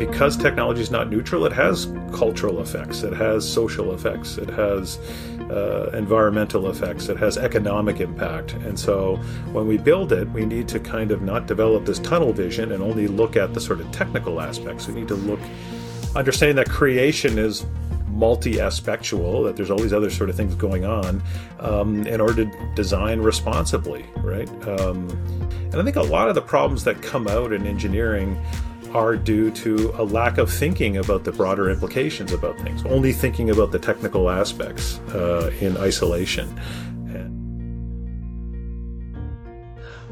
because technology is not neutral, it has cultural effects, it has social effects, it has uh, environmental effects, it has economic impact. And so when we build it, we need to kind of not develop this tunnel vision and only look at the sort of technical aspects. We need to look, understanding that creation is multi-aspectual that there's all these other sort of things going on um, in order to design responsibly right um, and i think a lot of the problems that come out in engineering are due to a lack of thinking about the broader implications about things, only thinking about the technical aspects uh, in isolation.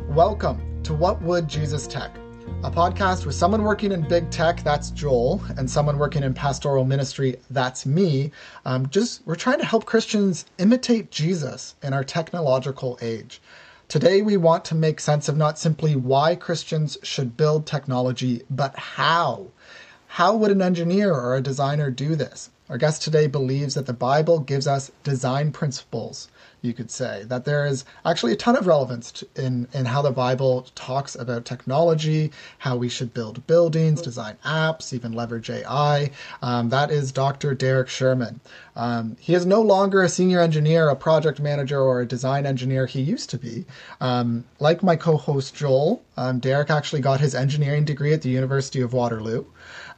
Welcome to What Would Jesus Tech, a podcast with someone working in big tech, that's Joel, and someone working in pastoral ministry, that's me. Um, just we're trying to help Christians imitate Jesus in our technological age. Today, we want to make sense of not simply why Christians should build technology, but how. How would an engineer or a designer do this? Our guest today believes that the Bible gives us design principles you could say. That there is actually a ton of relevance in, in how the Bible talks about technology, how we should build buildings, design apps, even leverage AI. Um, that is Dr. Derek Schuurman. Um, he is no longer a senior engineer, a project manager, or a design engineer he used to be. Um, like my co host Joel, um, Derek actually got his engineering degree at the University of Waterloo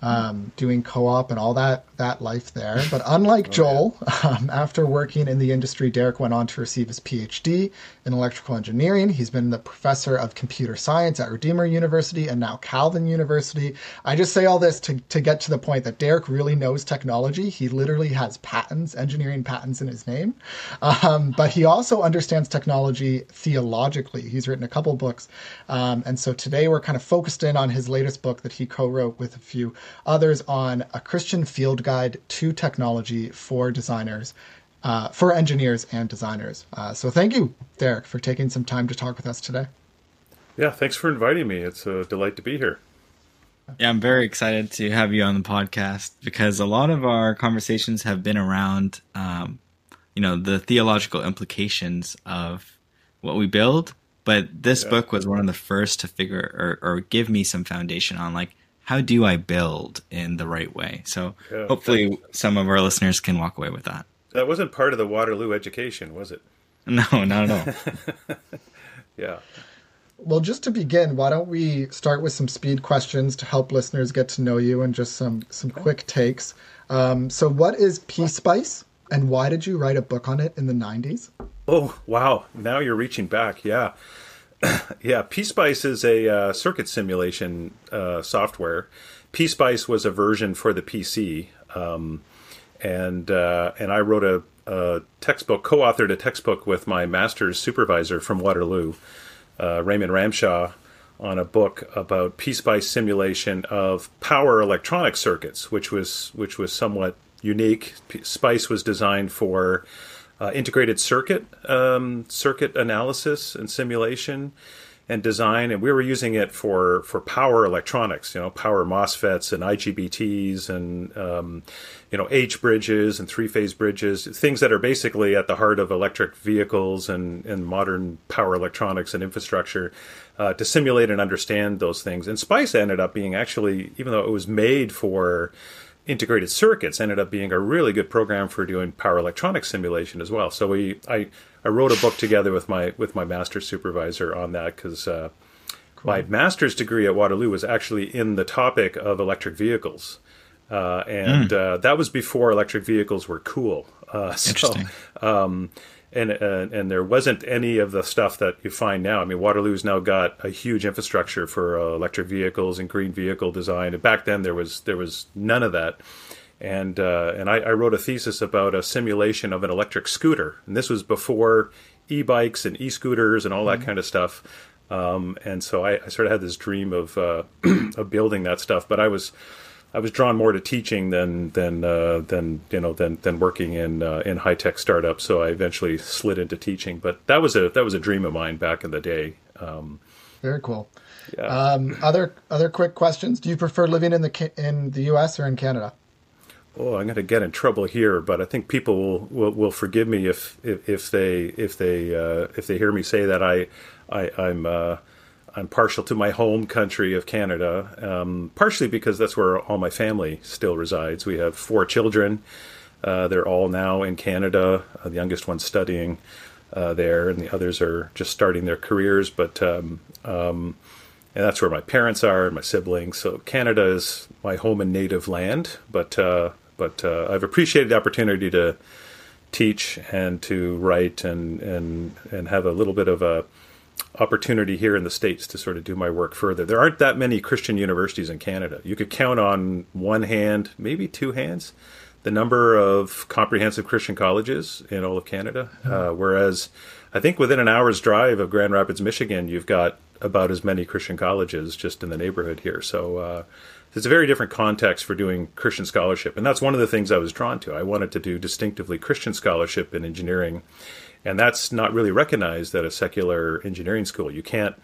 um, doing co-op and all that that life there. But unlike oh, Joel, yeah. um, after working in the industry, Derek went on to receive his PhD in electrical engineering. He's been the professor of computer science at Redeemer University and now Calvin University. I just say all this to, to get to the point that Derek really knows technology. He literally has patents, engineering patents in his name. Um, but he also understands technology theologically. He's written a couple books. Um, and so today we're kind of focused in on his latest book that he co wrote with a few others on a Christian field guide to technology for designers, uh, for engineers and designers. Uh, so thank you, Derek, for taking some time to talk with us today. Yeah, thanks for inviting me. It's a delight to be here. Yeah, I'm very excited to have you on the podcast because a lot of our conversations have been around, um, you know, the theological implications of what we build. But this yeah. book was one of the first to figure or, or give me some foundation on like how do I build in the right way? So yeah, hopefully some of our listeners can walk away with that. That wasn't part of the Waterloo education, was it? No, not at all. yeah. Well, just to begin, why don't we start with some speed questions to help listeners get to know you and just some some okay. quick takes. Um, so, what is PSpice, and why did you write a book on it in the '90s? Oh, wow! Now you're reaching back. Yeah. yeah, PSpice is a uh, circuit simulation uh, software. PSpice was a version for the PC, um, and uh, and I wrote a, a, textbook, co-authored a textbook with my master's supervisor from Waterloo, uh, Raymond Ramshaw, on a book about PSpice simulation of power electronic circuits, which was which was somewhat unique. P- Spice was designed for uh, integrated circuit um, circuit analysis and simulation and design, and we were using it for for power electronics, you know, power MOSFETs and IGBTs and um, you know H bridges and three phase bridges, things that are basically at the heart of electric vehicles and and modern power electronics and infrastructure. Uh, to simulate and understand those things, and Spice ended up being actually, even though it was made for integrated circuits ended up being a really good program for doing power electronics simulation as well. So we I I wrote a book together with my with my master's supervisor on that because uh, cool. my master's degree at Waterloo was actually in the topic of electric vehicles. Uh, and mm. uh, that was before electric vehicles were cool. Uh, so, Interesting. Um, and uh, and there wasn't any of the stuff that you find now. I mean, Waterloo's now got a huge infrastructure for uh, electric vehicles and green vehicle design. And back then, there was there was none of that. And uh, and I, I, wrote a thesis about a simulation of an electric scooter, and this was before e-bikes and e-scooters and all that mm-hmm. kind of stuff. Um, and so I, I, sort of had this dream of uh, of building that stuff, but I was I was drawn more to teaching than than uh, than you know than than working in uh, in high tech startups. So I eventually slid into teaching. But that was a that was a dream of mine back in the day. Um, Very cool. Yeah. Um, other other quick questions. Do you prefer living in the in the U.S. or in Canada? Oh, I'm going to get in trouble here, but I think people will, will, will forgive me if, if, if they if they uh, if they hear me say that I, I I'm uh, I'm partial to my home country of Canada, um, partially because that's where all my family still resides. We have four children. Uh, they're all now in Canada. Uh, the youngest one's studying uh, there, and the others are just starting their careers. But um, um, and that's where my parents are and my siblings. So Canada is my home and native land. But uh, but uh, I've appreciated the opportunity to teach and to write and and and have a little bit of a opportunity here in the states to sort of do my work further. There aren't that many Christian universities in Canada. You could count on one hand, maybe two hands, the number of comprehensive Christian colleges in all of Canada. Mm-hmm. Uh, whereas I think within an hour's drive of Grand Rapids, Michigan, you've got about as many Christian colleges just in the neighborhood here. So uh, it's a very different context for doing Christian scholarship. And that's one of the things I was drawn to. I wanted to do distinctively Christian scholarship in engineering. And that's not really recognized at a secular engineering school. You can't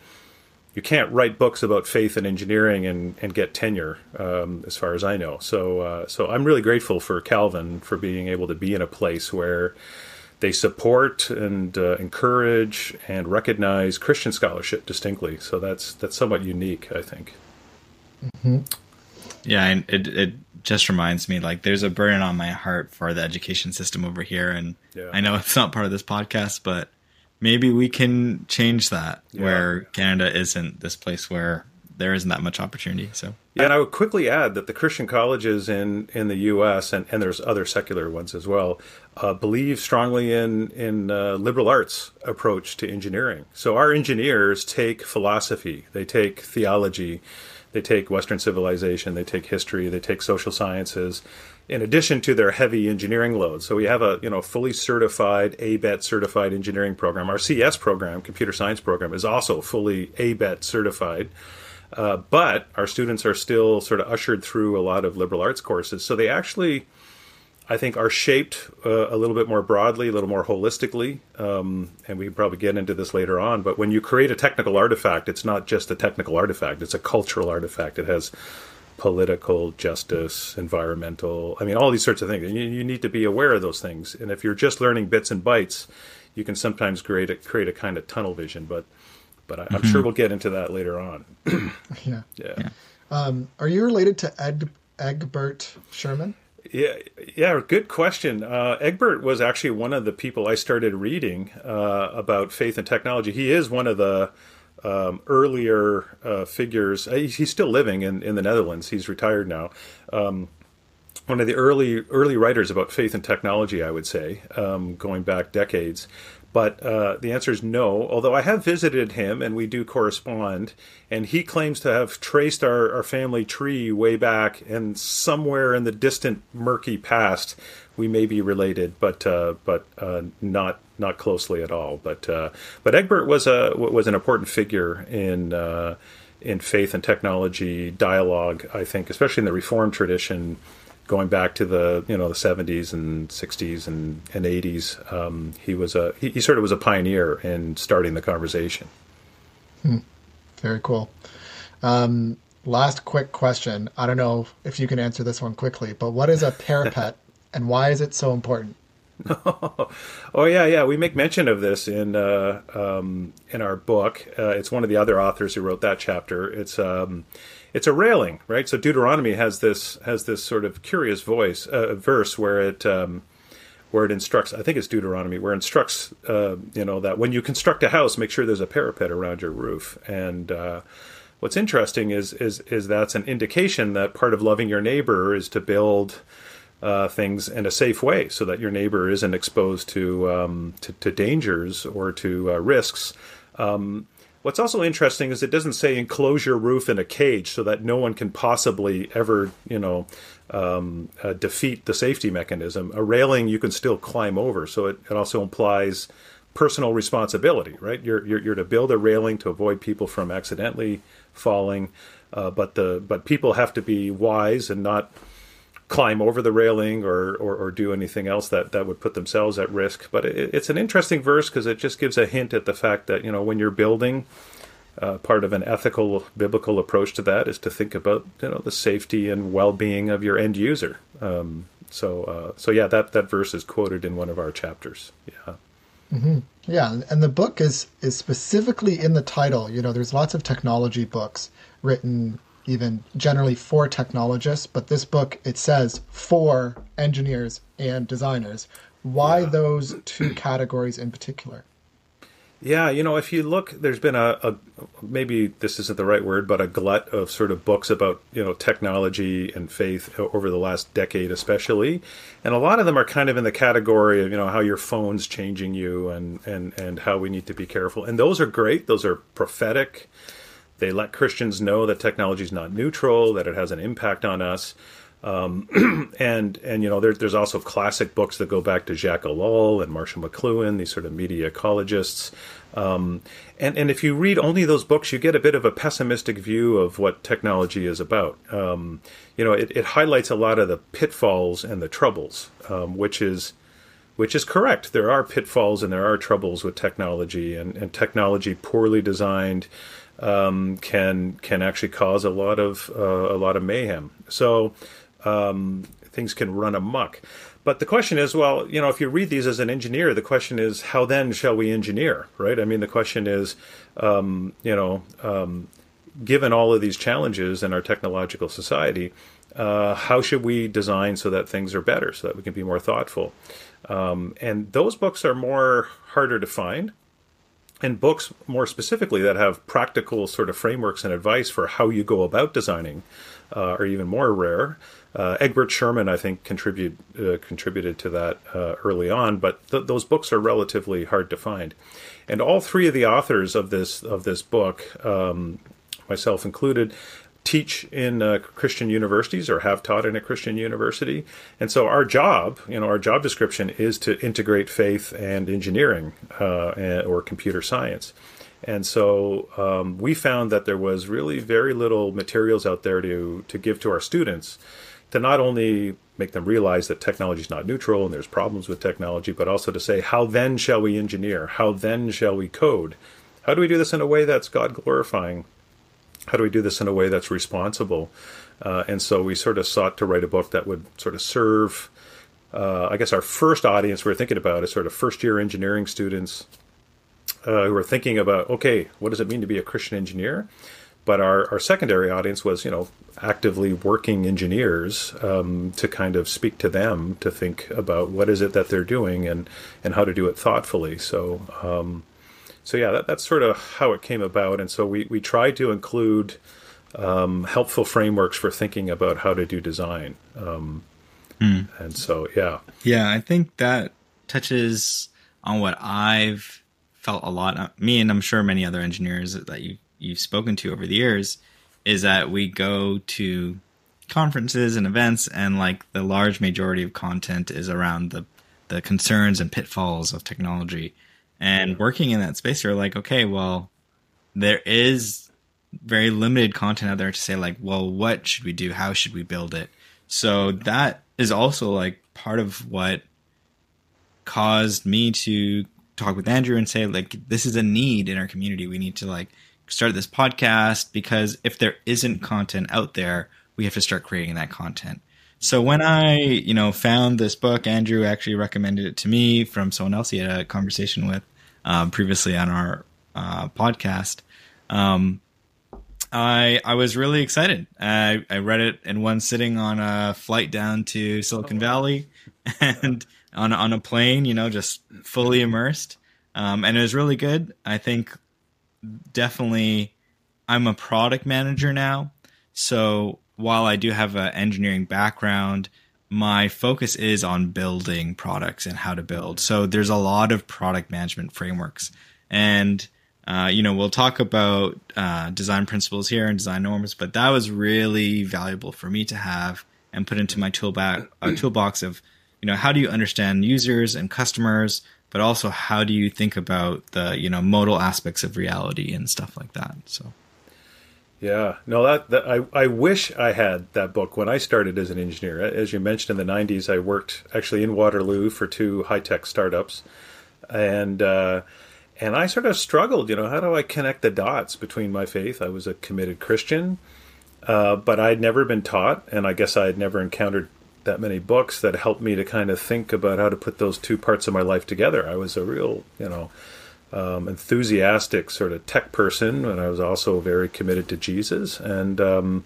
you can't write books about faith and engineering and, and get tenure, um, as far as I know. So, uh, so I'm really grateful for Calvin for being able to be in a place where they support and uh, encourage and recognize Christian scholarship distinctly. So that's that's somewhat unique, I think. Mm-hmm. Yeah, and it it just reminds me like there's a burden on my heart for the education system over here, and yeah. I know it's not part of this podcast, but maybe we can change that yeah. where Canada isn't this place where there isn't that much opportunity. So yeah, and I would quickly add that the Christian colleges in, in the U.S. and, and there's other secular ones as well uh, believe strongly in in uh, liberal arts approach to engineering. So our engineers take philosophy, they take theology, they take Western civilization, they take history, they take social sciences, in addition to their heavy engineering load. So we have a you know fully certified ABET certified engineering program. Our CS program, computer science program, is also fully ABET certified. Uh, but our students are still sort of ushered through a lot of liberal arts courses. So they actually, I think, are shaped uh, a little bit more broadly, a little more holistically. Um, and we probably get into this later on. But when you create a technical artifact, it's not just a technical artifact, it's a cultural artifact. It has political, justice, environmental. I mean, all these sorts of things. And you, you, need to be aware of those things. And if you're just learning bits and bytes, you can sometimes create a, create a kind of tunnel vision. But but I, am mm-hmm. sure we'll get into that later on. yeah. Yeah. Um, are you related to Ed, Egbert Schuurman? Yeah, yeah, good question. Uh, Egbert was actually one of the people I started reading uh, about faith and technology. He is one of the um, earlier uh, figures. Uh, he's still living in, in the Netherlands. He's retired now. Um, one of the early early writers about faith and technology, I would say, um, going back decades. But uh, the answer is no. Although I have visited him and we do correspond, and he claims to have traced our, our family tree way back, and somewhere in the distant, murky past, we may be related, but uh, but uh, not not closely at all. But uh, but Egbert was a was an important figure in uh, in faith and technology dialogue. I think, especially in the Reformed tradition, going back to the you know the 70s and 60s and, and 80s um, he was a he, he, sort of was a pioneer in starting the conversation hmm. very cool um, last quick question i don't know if you can answer this one quickly but what is a parapet and why is it so important oh yeah, yeah. We make mention of this in uh, um, in our book. Uh, it's one of the other authors who wrote that chapter. It's um, it's a railing, right? So Deuteronomy has this has this sort of curious voice uh, verse where it um, where it instructs. I think it's Deuteronomy where it instructs uh, you know that when you construct a house, make sure there's a parapet around your roof. And uh, what's interesting is is is that's an indication that part of loving your neighbor is to build. Uh, things in a safe way, so that your neighbor isn't exposed to um, to, to, dangers or to uh, risks. Um, What's also interesting is it doesn't say enclose your roof in a cage so that no one can possibly ever, you know, um, uh, defeat the safety mechanism. A railing you can still climb over, so it, it also implies personal responsibility, right? You're, you're, you're to build a railing to avoid people from accidentally falling, uh, but the but people have to be wise and not climb over the railing or, or, or, do anything else that, that would put themselves at risk. But it, it's an interesting verse because it just gives a hint at the fact that, you know, when you're building, uh, part of an ethical biblical approach to that is to think about, you know, the safety and well-being of your end user. Um, so, uh, so yeah, that, that verse is quoted in one of our chapters. Yeah. Mm-hmm. Yeah, and the book is is specifically in the title. You know, there's lots of technology books written even generally for technologists, but this book it says for engineers and designers. Why yeah. those two categories in particular? Yeah, you know, if you look, there's been a, a, maybe this isn't the right word, but a glut of sort of books about you know technology and faith over the last decade, especially, and a lot of them are kind of in the category of you know how your phone's changing you and and and how we need to be careful, and those are great. Those are prophetic. They let Christians know that technology is not neutral, that it has an impact on us. Um, and and you know there, there's also classic books that go back to Jacques Ellul and Marshall McLuhan, these sort of media ecologists. Um, and and if you read only those books, you get a bit of a pessimistic view of what technology is about. Um, you know, it, it, highlights a lot of the pitfalls and the troubles, um, which is which is correct. There are pitfalls and there are troubles with technology, and, and technology poorly designed um, can can actually cause a lot of uh, a lot of mayhem. So um, things can run amok. But the question is, well, you know, if you read these as an engineer, the question is, how then shall we engineer, right? I mean, the question is, um, you know, um, given all of these challenges in our technological society, uh, how should we design so that things are better, so that we can be more thoughtful? Um, and those books are more harder to find. And books more specifically that have practical sort of frameworks and advice for how you go about designing uh, are even more rare. Uh, Egbert Schuurman, I think, contribute, uh, contributed to that uh, early on, but th- those books are relatively hard to find. And all three of the authors of this of this book, um, myself included, teach in uh, Christian universities or have taught in a Christian university. And so our job, you know, our job description is to integrate faith and engineering uh, or computer science. And so um, we found that there was really very little materials out there to to give to our students to not only make them realize that technology is not neutral and there's problems with technology, but also to say, how then shall we engineer? How then shall we code? How do we do this in a way that's God glorifying? How do we do this in a way that's responsible? Uh, and so we sort of sought to write a book that would sort of serve, uh, I guess, our first audience we are thinking about is sort of first year engineering students uh, who are thinking about, okay, what does it mean to be a Christian engineer? But our, our secondary audience was, you know, actively working engineers um, to kind of speak to them to think about what is it that they're doing and, and how to do it thoughtfully. So, um, so yeah, that, that's sort of how it came about. And so we, we tried to include um, helpful frameworks for thinking about how to do design. Mm. And so, yeah. Yeah, I think that touches on what I've felt a lot. Uh, me and I'm sure many other engineers that you you've spoken to over the years is that we go to conferences and events and like the large majority of content is around the the concerns and pitfalls of technology and working in that space you're like okay well there is very limited content out there to say like well what should we do? How should we build it? So that is also like part of what caused me to talk with andrew and say like this is a need in our community. We need to like start this podcast because if there isn't content out there, we have to start creating that content. So when I, you know, found this book, Andrew actually recommended it to me from someone else he had a conversation with um, previously on our uh, podcast. Um, I I was really excited. I, I read it in one sitting on a flight down to Silicon Valley, and on on a plane, you know, just fully immersed. Um, and it was really good. I think definitely I'm a product manager now. So while I do have an engineering background, my focus is on building products and how to build. So there's a lot of product management frameworks. And, uh, you know, we'll talk about uh, design principles here and design norms, but that was really valuable for me to have and put into my toolbox, uh, toolbox of, you know, how do you understand users and customers? but also how do you think about the you know modal aspects of reality and stuff like that so yeah. No that, that I, I wish i had that book when i started as an engineer. As you mentioned in the 90s i worked actually in waterloo for two high-tech startups. And uh, and i sort of struggled you know how do i connect the dots between my faith? I was a committed christian uh, but i'd never been taught and i guess i had never encountered that many books that helped me to kind of think about how to put those two parts of my life together. I was a real, you know, um, enthusiastic sort of tech person, and I was also very committed to Jesus, and um,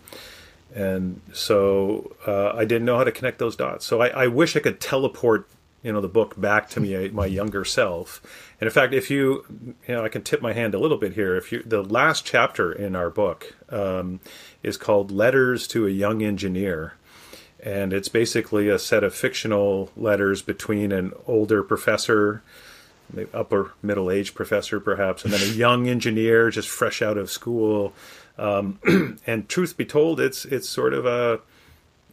and so uh, I didn't know how to connect those dots. So I, I, wish I could teleport, you know, the book back to me, my younger self. And in fact, if you, you know, I can tip my hand a little bit here. If you, the last chapter in our book um, is called "Letters to a Young Engineer." And it's basically a set of fictional letters between an older professor upper middle aged professor, perhaps, and then a young engineer just fresh out of school. Um, and truth be told, it's it's sort of a uh,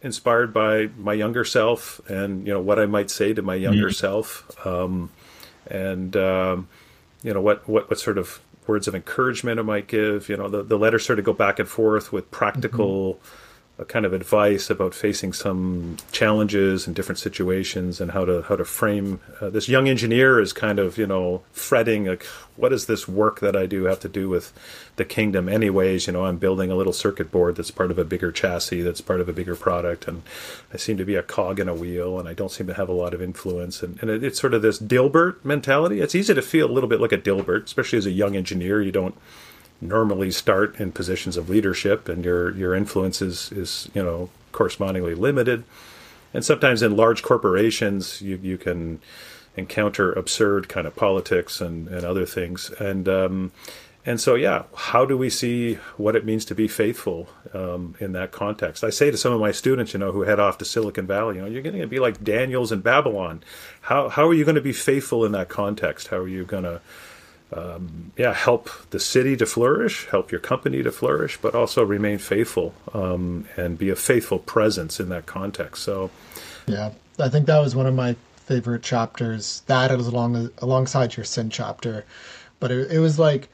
inspired by my younger self and you know what I might say to my younger mm-hmm. self, um, and um, you know what, what what sort of words of encouragement I might give. You know, the the letters sort of go back and forth with practical. Mm-hmm a kind of advice about facing some challenges and different situations and how to how to frame uh, this young engineer is kind of you know fretting like what does this work that I do have to do with the kingdom anyways? You know I'm building a little circuit board that's part of a bigger chassis that's part of a bigger product and I seem to be a cog in a wheel and I don't seem to have a lot of influence. And, and it, it's sort of this Dilbert mentality. It's easy to feel a little bit like a Dilbert especially as a young engineer. You don't normally start in positions of leadership and your your influence is, is you know correspondingly limited. And sometimes in large corporations you, you can encounter absurd kind of politics and, and other things. And um, and so yeah how do we see what it means to be faithful um, in that context? I say to some of my students you know who head off to silicon valley you know you're going to be like daniels in babylon. How, how are you going to be faithful in that context? How are you going to um, yeah, help the city to flourish, help your company to flourish, but also remain faithful um, and be a faithful presence in that context. So, yeah, I think that was one of my favorite chapters. That it was along alongside your sin chapter, but it, it was like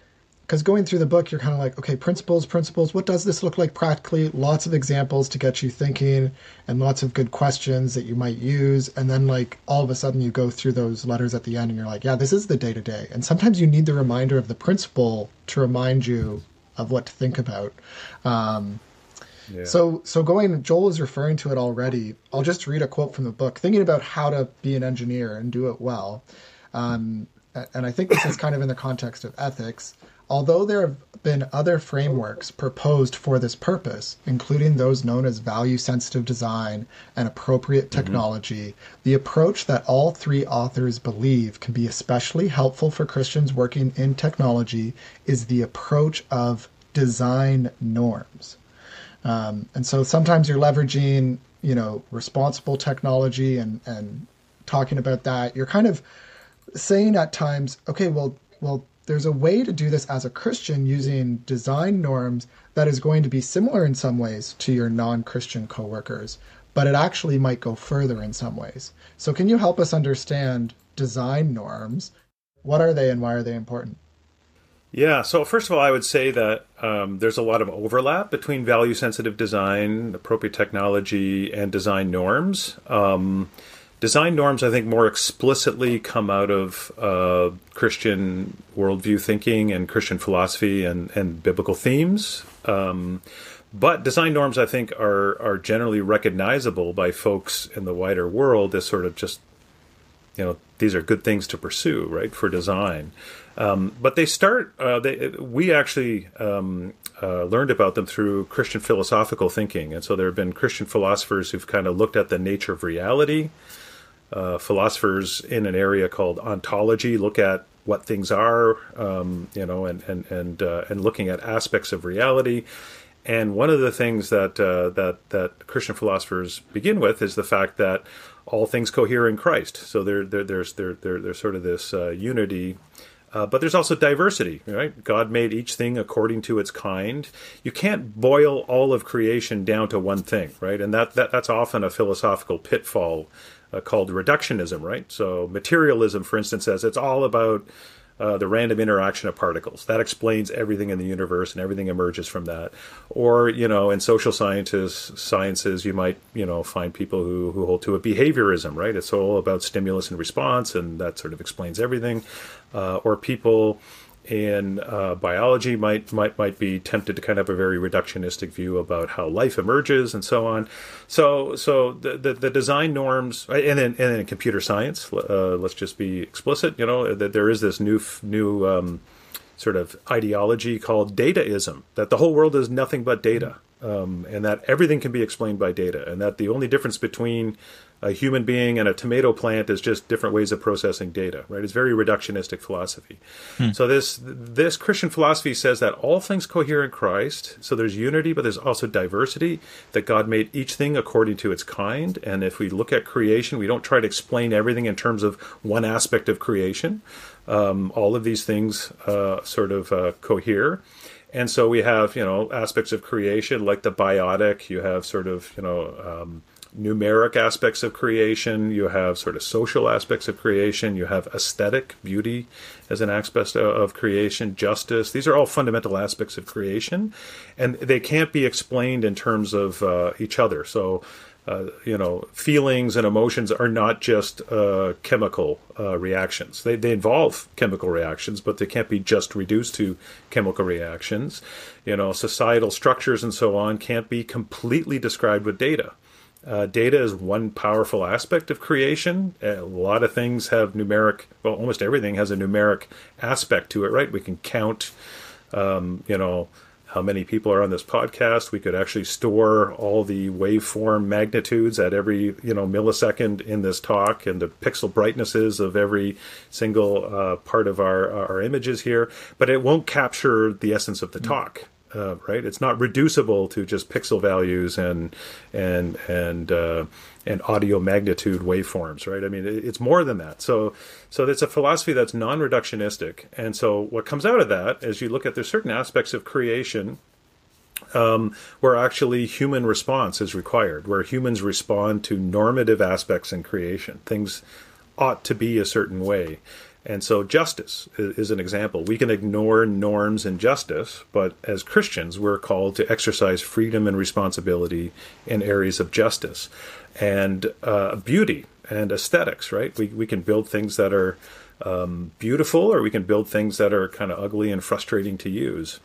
because going through the book, you're kind of like, okay, principles, principles. What does this look like practically? Lots of examples to get you thinking, and lots of good questions that you might use. And then, like, all of a sudden, you go through those letters at the end, and you're like, yeah, this is the day to day. And sometimes you need the reminder of the principle to remind you of what to think about. Um, yeah. So, so going, Joel is referring to it already. I'll just read a quote from the book, thinking about how to be an engineer and do it well. Um, and I think this is kind of in the context of ethics. Although there have been other frameworks proposed for this purpose, including those known as value sensitive design and appropriate mm-hmm. technology, mm-hmm. the approach that all three authors believe can be especially helpful for Christians working in technology is the approach of design norms. Um, and so sometimes you're leveraging, you know, responsible technology and, and talking about that. You're kind of saying at times, okay, well, well, there's a way to do this as a Christian using design norms that is going to be similar in some ways to your non Christian coworkers, but it actually might go further in some ways. So, can you help us understand design norms? What are they and why are they important? Yeah, so first of all, I would say that um, there's a lot of overlap between value sensitive design, appropriate technology, and design norms. Um, design norms, I think, more explicitly come out of uh, Christian worldview thinking and Christian philosophy and, and biblical themes. Um, but design norms, I think, are are generally recognizable by folks in the wider world as sort of just, you know, these are good things to pursue, right, for design. Um, but they start. Uh, they, we actually um, uh, learned about them through Christian philosophical thinking, and so there have been Christian philosophers who've kind of looked at the nature of reality uh, philosophers in an area called ontology look at what things are, um, you know, and and and uh, and looking at aspects of reality. And one of the things that uh, that that Christian philosophers begin with is the fact that all things cohere in Christ. So there, there there's there, there, there's sort of this uh, unity. Uh, but there's also diversity, right? God made each thing according to its kind. You can't boil all of creation down to one thing, right? And that, that that's often a philosophical pitfall uh, called reductionism, right? So materialism, for instance, says it's all about uh, the random interaction of particles. That explains everything in the universe, and everything emerges from that. Or, you know, in social sciences, sciences, you might, you know, find people who, who hold to a behaviorism, right? It's all about stimulus and response, and that sort of explains everything. Uh, or people in uh, biology might might might be tempted to kind of have a very reductionistic view about how life emerges and so on. So so the the, the design norms and then and then in computer science, uh, let's just be explicit. You know that there is this new new um, sort of ideology called dataism that the whole world is nothing but data. Um, and that everything can be explained by data, and that the only difference between a human being and a tomato plant is just different ways of processing data, right? It's very reductionistic philosophy. Hmm. So this this Christian philosophy says that all things cohere in Christ. So there's unity, but there's also diversity. That God made each thing according to its kind, and if we look at creation, we don't try to explain everything in terms of one aspect of creation. Um, all of these things uh, sort of uh, cohere. And so we have, you know, aspects of creation like the biotic. You have sort of, you know, um, numeric aspects of creation, you have sort of social aspects of creation, you have aesthetic beauty as an aspect of creation, justice. These are all fundamental aspects of creation, and they can't be explained in terms of uh, each other. So, uh, you know, feelings and emotions are not just uh, chemical uh, reactions. They, they involve chemical reactions, but they can't be just reduced to chemical reactions. You know, societal structures and so on can't be completely described with data. Uh, data is one powerful aspect of creation. A lot of things have numeric, well, almost everything has a numeric aspect to it, right? We can count, um, you know, how many people are on this podcast. We could actually store all the waveform magnitudes at every, you know, millisecond in this talk and the pixel brightnesses of every single uh, part of our, our images here, but it won't capture the essence of the mm. talk uh, right? It's not reducible to just pixel values and and and uh, and audio magnitude waveforms, right? I mean, it's more than that. So so it's a philosophy that's non-reductionistic, and so what comes out of that is you look at there's certain aspects of creation um, where actually human response is required, where humans respond to normative aspects in creation. Things ought to be a certain way. And so, justice is an example. We can ignore norms and justice, but as Christians, we're called to exercise freedom and responsibility in areas of justice and uh, beauty and aesthetics, right? We, we can build things that are um, beautiful, or we can build things that are kind of ugly and frustrating to use.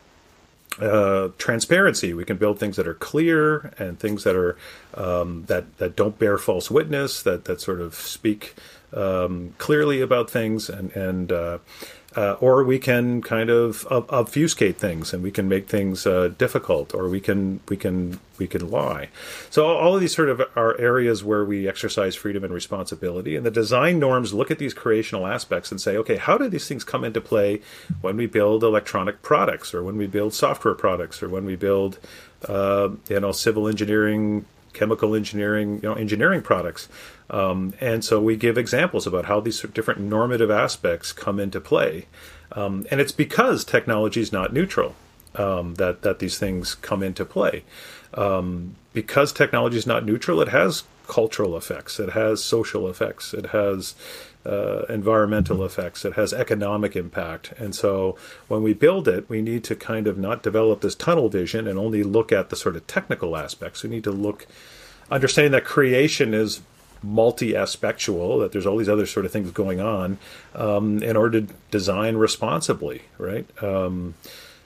Uh, transparency. We can build things that are clear and things that are um, that that don't bear false witness. That that sort of speak um, clearly about things, and and uh, uh, or we can kind of obfuscate things, and we can make things uh, difficult, or we can we can we can lie. So all of these sort of are areas where we exercise freedom and responsibility, and the design norms look at these creational aspects and say, okay, how do these things come into play when we build electronic products, or when we build software products, or when we build uh, you know civil engineering chemical engineering, you know, engineering products. Um, and so we give examples about how these different normative aspects come into play. Um, and it's because technology is not neutral um, that that these things come into play. Um, because technology is not neutral, it has cultural effects, it has social effects, it has uh, environmental effects, it has economic impact. And so when we build it, we need to kind of not develop this tunnel vision and only look at the sort of technical aspects. We need to look, understanding that creation is multi aspectual, that there's all these other sort of things going on um, in order to design responsibly, right? Um,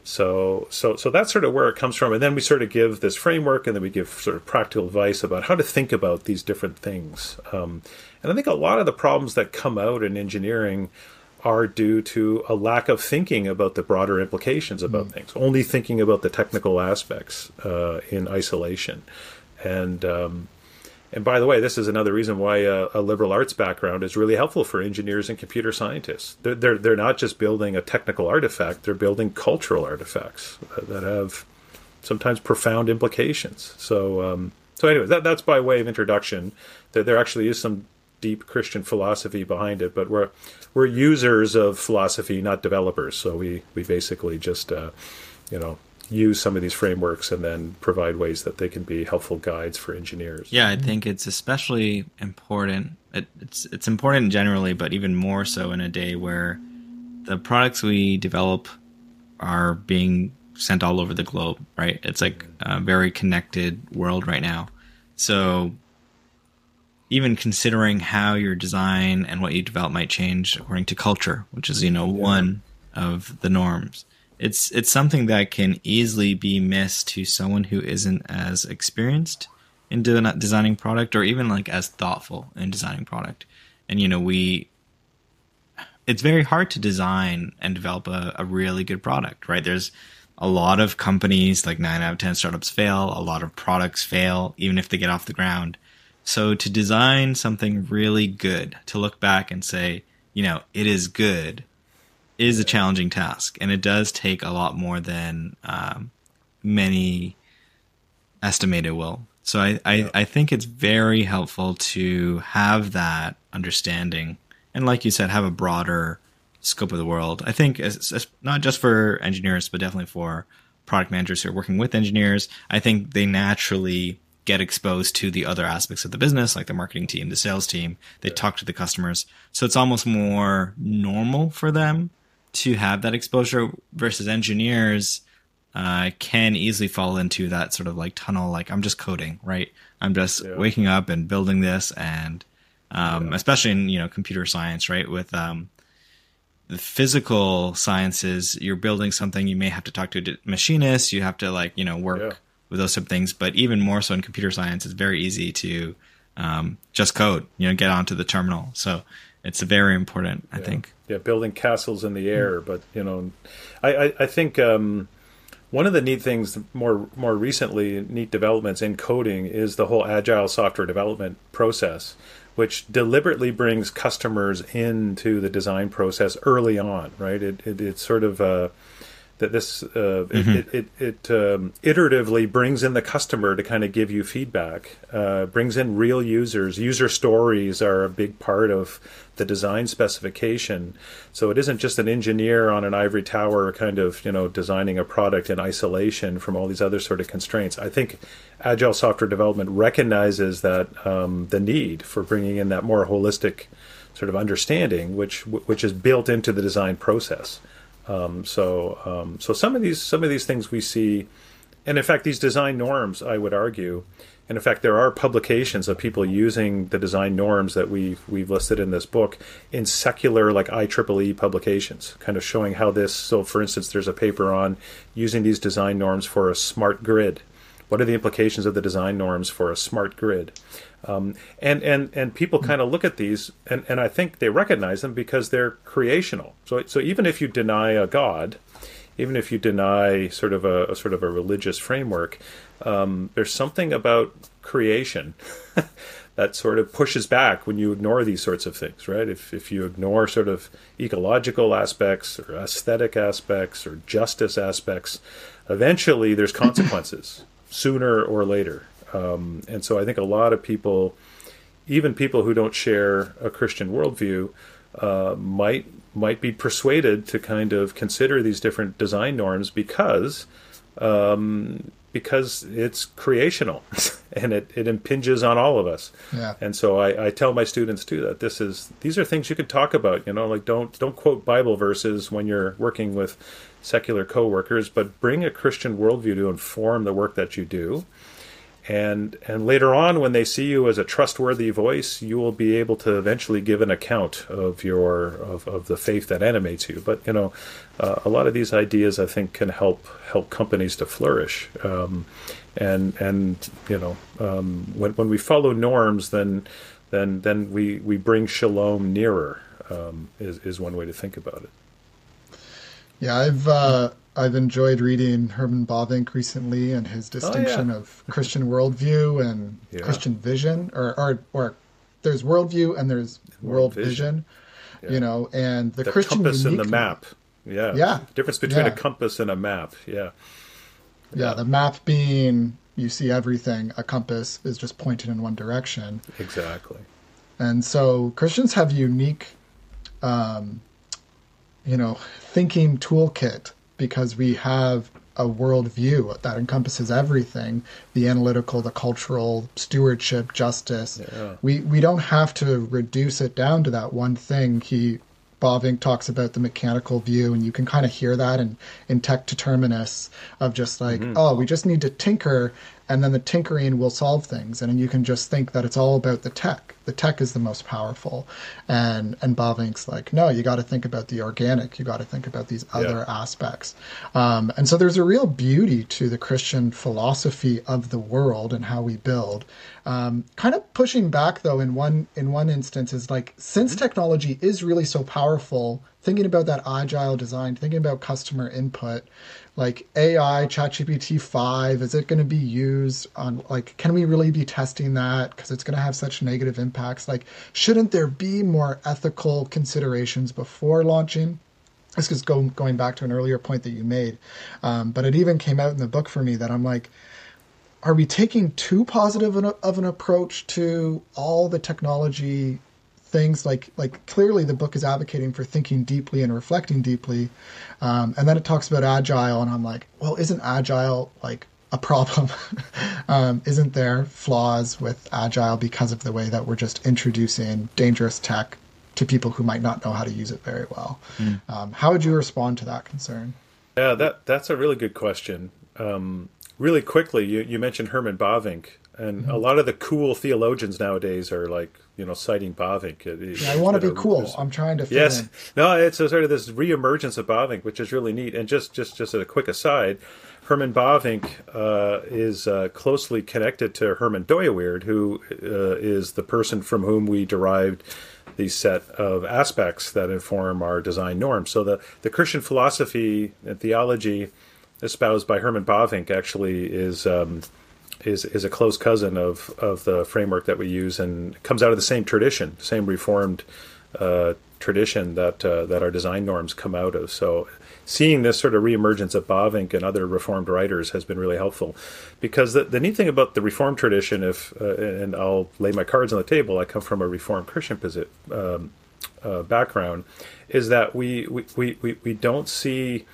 so, so, so that's sort of where it comes from, and then we sort of give this framework, and then we give sort of practical advice about how to think about these different things. Um, and I think a lot of the problems that come out in engineering are due to a lack of thinking about the broader implications about mm. things, only thinking about the technical aspects uh, in isolation. And um, and by the way, this is another reason why a, a, liberal arts background is really helpful for engineers and computer scientists. They're, they're, they're not just building a technical artifact, they're building cultural artifacts that have sometimes profound implications. So, um, so anyway, that, that's by way of introduction. That there actually is some deep Christian philosophy behind it, but we're we're users of philosophy, not developers. So we we basically just uh, you know use some of these frameworks and then provide ways that they can be helpful guides for engineers. Yeah, I think it's especially important. It, it's it's important generally, but even more so in a day where the products we develop are being sent all over the globe. Right? It's like a very connected world right now. So even considering how your design and what you develop might change according to culture, which is you know yeah. one of the norms. It's it's something that can easily be missed to someone who isn't as experienced in de- designing product or even like as thoughtful in designing product. And you know, we it's very hard to design and develop a, a really good product, right? There's a lot of companies, like nine out of 10 startups fail. A lot of products fail, even if they get off the ground. So to design something really good, to look back and say, you know, it is good, is a challenging task. And it does take a lot more than um, many estimate it will. So I, I, yeah. I think it's very helpful to have that understanding. And like you said, have a broader scope of the world. I think it's, it's not just for engineers, but definitely for product managers who are working with engineers. I think they naturally get exposed to the other aspects of the business, like the marketing team, the sales team. They yeah. talk to the customers. So it's almost more normal for them to have that exposure versus engineers uh, can easily fall into that sort of like tunnel, like I'm just coding, right? I'm just yeah. waking up and building this and, um, yeah. especially in, you know, computer science, right? With, um, the physical sciences, you're building something, you may have to talk to a machinist, you have to like, you know, work yeah. with those sort of things. But even more so in computer science, it's very easy to um, just code, you know, get onto the terminal. So it's very important, I think. Yeah, building castles in the air. But, you know, I, I, I think um, one of the neat things more more recently, neat developments in coding is the whole agile software development process which deliberately brings customers into the design process early on, right? It, it it's sort of uh, that this uh, mm-hmm. it, it, it, um, iteratively brings in the customer to kind of give you feedback, uh, brings in real users. User stories are a big part of the design specification. So it isn't just an engineer on an ivory tower kind of you know designing a product in isolation from all these other sort of constraints. I think agile software development recognizes that um, the need for bringing in that more holistic sort of understanding, which which is built into the design process. Um, so um, so some of these some of these things we see, and in fact these design norms, I would argue, and in fact there are publications of people using the design norms that we we've listed in this book in secular like IEEE publications, kind of showing how this. So for instance, there's a paper on using these design norms for a smart grid what are the implications of the design norms for a smart grid? Um, and and and people kind of look at these, and, and I think they recognize them because they're creational. So so even if you deny a god, even if you deny sort of a, a sort of a religious framework, um, there's something about creation that sort of pushes back when you ignore these sorts of things, right? If if you ignore sort of ecological aspects or aesthetic aspects or justice aspects, eventually there's consequences sooner or later. Um, and so I think a lot of people, even people who don't share a Christian worldview, uh, might might be persuaded to kind of consider these different design norms because um, because it's creational and it, it impinges on all of us. Yeah. And so I, I tell my students too that this is these are things you could talk about. You know, like don't don't quote Bible verses when you're working with secular coworkers, but bring a Christian worldview to inform the work that you do. And and later on, when they see you as a trustworthy voice, you will be able to eventually give an account of your of, of the faith that animates you. But you know, uh, a lot of these ideas I think can help help companies to flourish. Um, and and you know, um, when when we follow norms, then then then we we bring shalom nearer. Um, is is one way to think about it. Yeah, I've uh, I've enjoyed reading Herman Bavinck recently and his distinction oh, yeah. of Christian worldview and yeah. Christian vision, or, or or there's worldview and there's world, vision. vision yeah. You know, and the, the Christian compass and the map. Yeah, yeah. Difference between a compass and a map. Yeah. Yeah, the map being you see everything. A compass is just pointed in one direction. Exactly. And so Christians have unique um, you know, thinking toolkit because we have a worldview that encompasses everything the analytical the cultural stewardship justice yeah. we we don't have to reduce it down to that one thing he Bavinck talks about the mechanical view, and you can kind of hear that in, in tech determinists of just like, mm-hmm. oh, we just need to tinker and then the tinkering will solve things. And you can just think that it's all about the tech. The tech is the most powerful. And and bavinck's like no you got to think about the organic. You got to think about these other yeah. aspects. Um, and so there's a real beauty to the christian philosophy of the world and how we build. Um, kind of pushing back though in one in one instance is like since mm-hmm. technology is really so powerful thinking about that agile design thinking about customer input like AI, ChatGPT 5, is it going to be used on, like, can we really be testing that? Because it's going to have such negative impacts. Like, shouldn't there be more ethical considerations before launching? This is go, going back to an earlier point that you made. Um, but it even came out in the book for me that I'm like, are we taking too positive of an approach to all the technology things like like clearly the book is advocating for thinking deeply and reflecting deeply um, and then it talks about agile and i'm like well isn't agile like a problem? Um, isn't there flaws with agile because of the way that we're just introducing dangerous tech to people who might not know how to use it very well? Mm. um, how would you respond to that concern? Yeah that that's a really good question. Um, really quickly you, you mentioned herman bavinck and mm-hmm. a lot of the cool theologians nowadays are like you know, citing Bavinck. Yeah, I want to be cool. I'm trying to. yes, in. no, it's a sort of this reemergence of Bavinck, which is really neat. And just, just, just as a quick aside, Herman Bavinck uh, is uh, closely connected to Herman Dooyeweerd, who uh, is the person from whom we derived the set of aspects that inform our design norms. So the the Christian philosophy and theology espoused by Herman Bavinck actually is. Um, is is a close cousin of of the framework that we use and comes out of the same tradition, same reformed uh, tradition that uh, that our design norms come out of. So seeing this sort of reemergence of Bavinck and other reformed writers has been really helpful because the, the neat thing about the reformed tradition if uh, and I'll lay my cards on the table I come from a reformed Christian posi- um, uh, background is that we, we, we, we don't see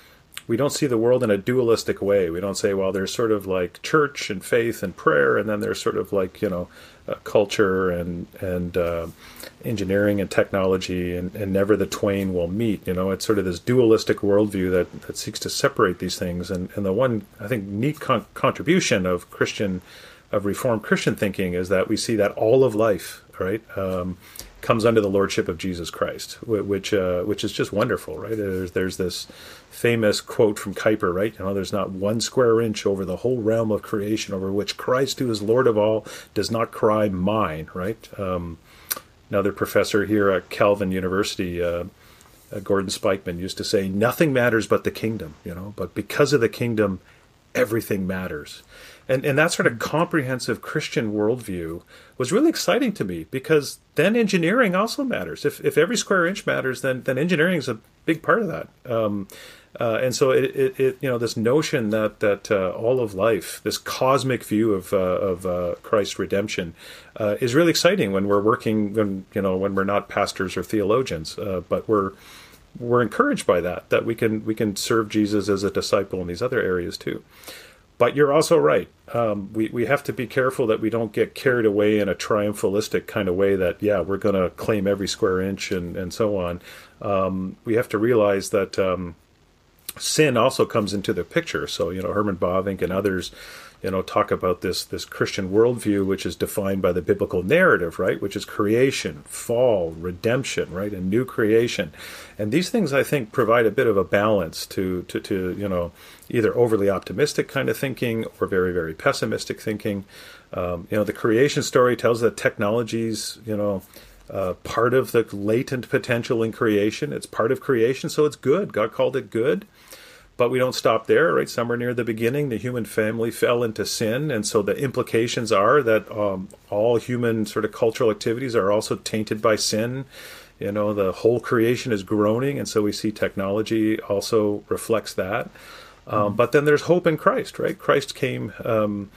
we don't see the world in a dualistic way. We don't say, well, there's sort of like church and faith and prayer, and then there's sort of like you know, uh, culture and and uh, engineering and technology, and, and never the twain will meet. You know, it's sort of this dualistic worldview that, that seeks to separate these things. And and the one I think neat con- contribution of Christian of Reformed Christian thinking is that we see that all of life, right? Um, comes under the lordship of Jesus Christ, which uh, which is just wonderful, right? There's, there's this famous quote from Kuyper, right? You know, there's not one square inch over the whole realm of creation over which Christ, who is Lord of all, does not cry mine, right? Um, another professor here at Calvin University, uh, uh, Gordon Spykman, used to say, "Nothing matters but the kingdom," you know. But because of the kingdom, everything matters and and that sort of comprehensive Christian worldview was really exciting to me because then engineering also matters. If if every square inch matters, then then engineering is a big part of that. Um, uh, and so it, it, it, you know this notion that that uh, all of life, this cosmic view of uh, of uh, Christ's redemption, uh, is really exciting when we're working when you know when we're not pastors or theologians, uh, but we're we're encouraged by that that we can we can serve Jesus as a disciple in these other areas too. But you're also right. Um, we, we have to be careful that we don't get carried away in a triumphalistic kind of way that, yeah, we're going to claim every square inch and, and so on. Um, we have to realize that um, sin also comes into the picture. So, you know, Herman Bavinck and others you know, talk about this this Christian worldview, which is defined by the biblical narrative, right? Which is creation, fall, redemption, right, and new creation, and these things I think provide a bit of a balance to to, to you know either overly optimistic kind of thinking or very very pessimistic thinking. Um, you know, the creation story tells that technologies, you know. Uh, part of the latent potential in creation. It's part of creation, so it's good. God called it good. But we don't stop there, right? Somewhere near the beginning, the human family fell into sin, and so the implications are that um, all human sort of cultural activities are also tainted by sin. You know, the whole creation is groaning, and so we see technology also reflects that. Um, mm-hmm. But then there's hope in Christ, right? Christ came. Um,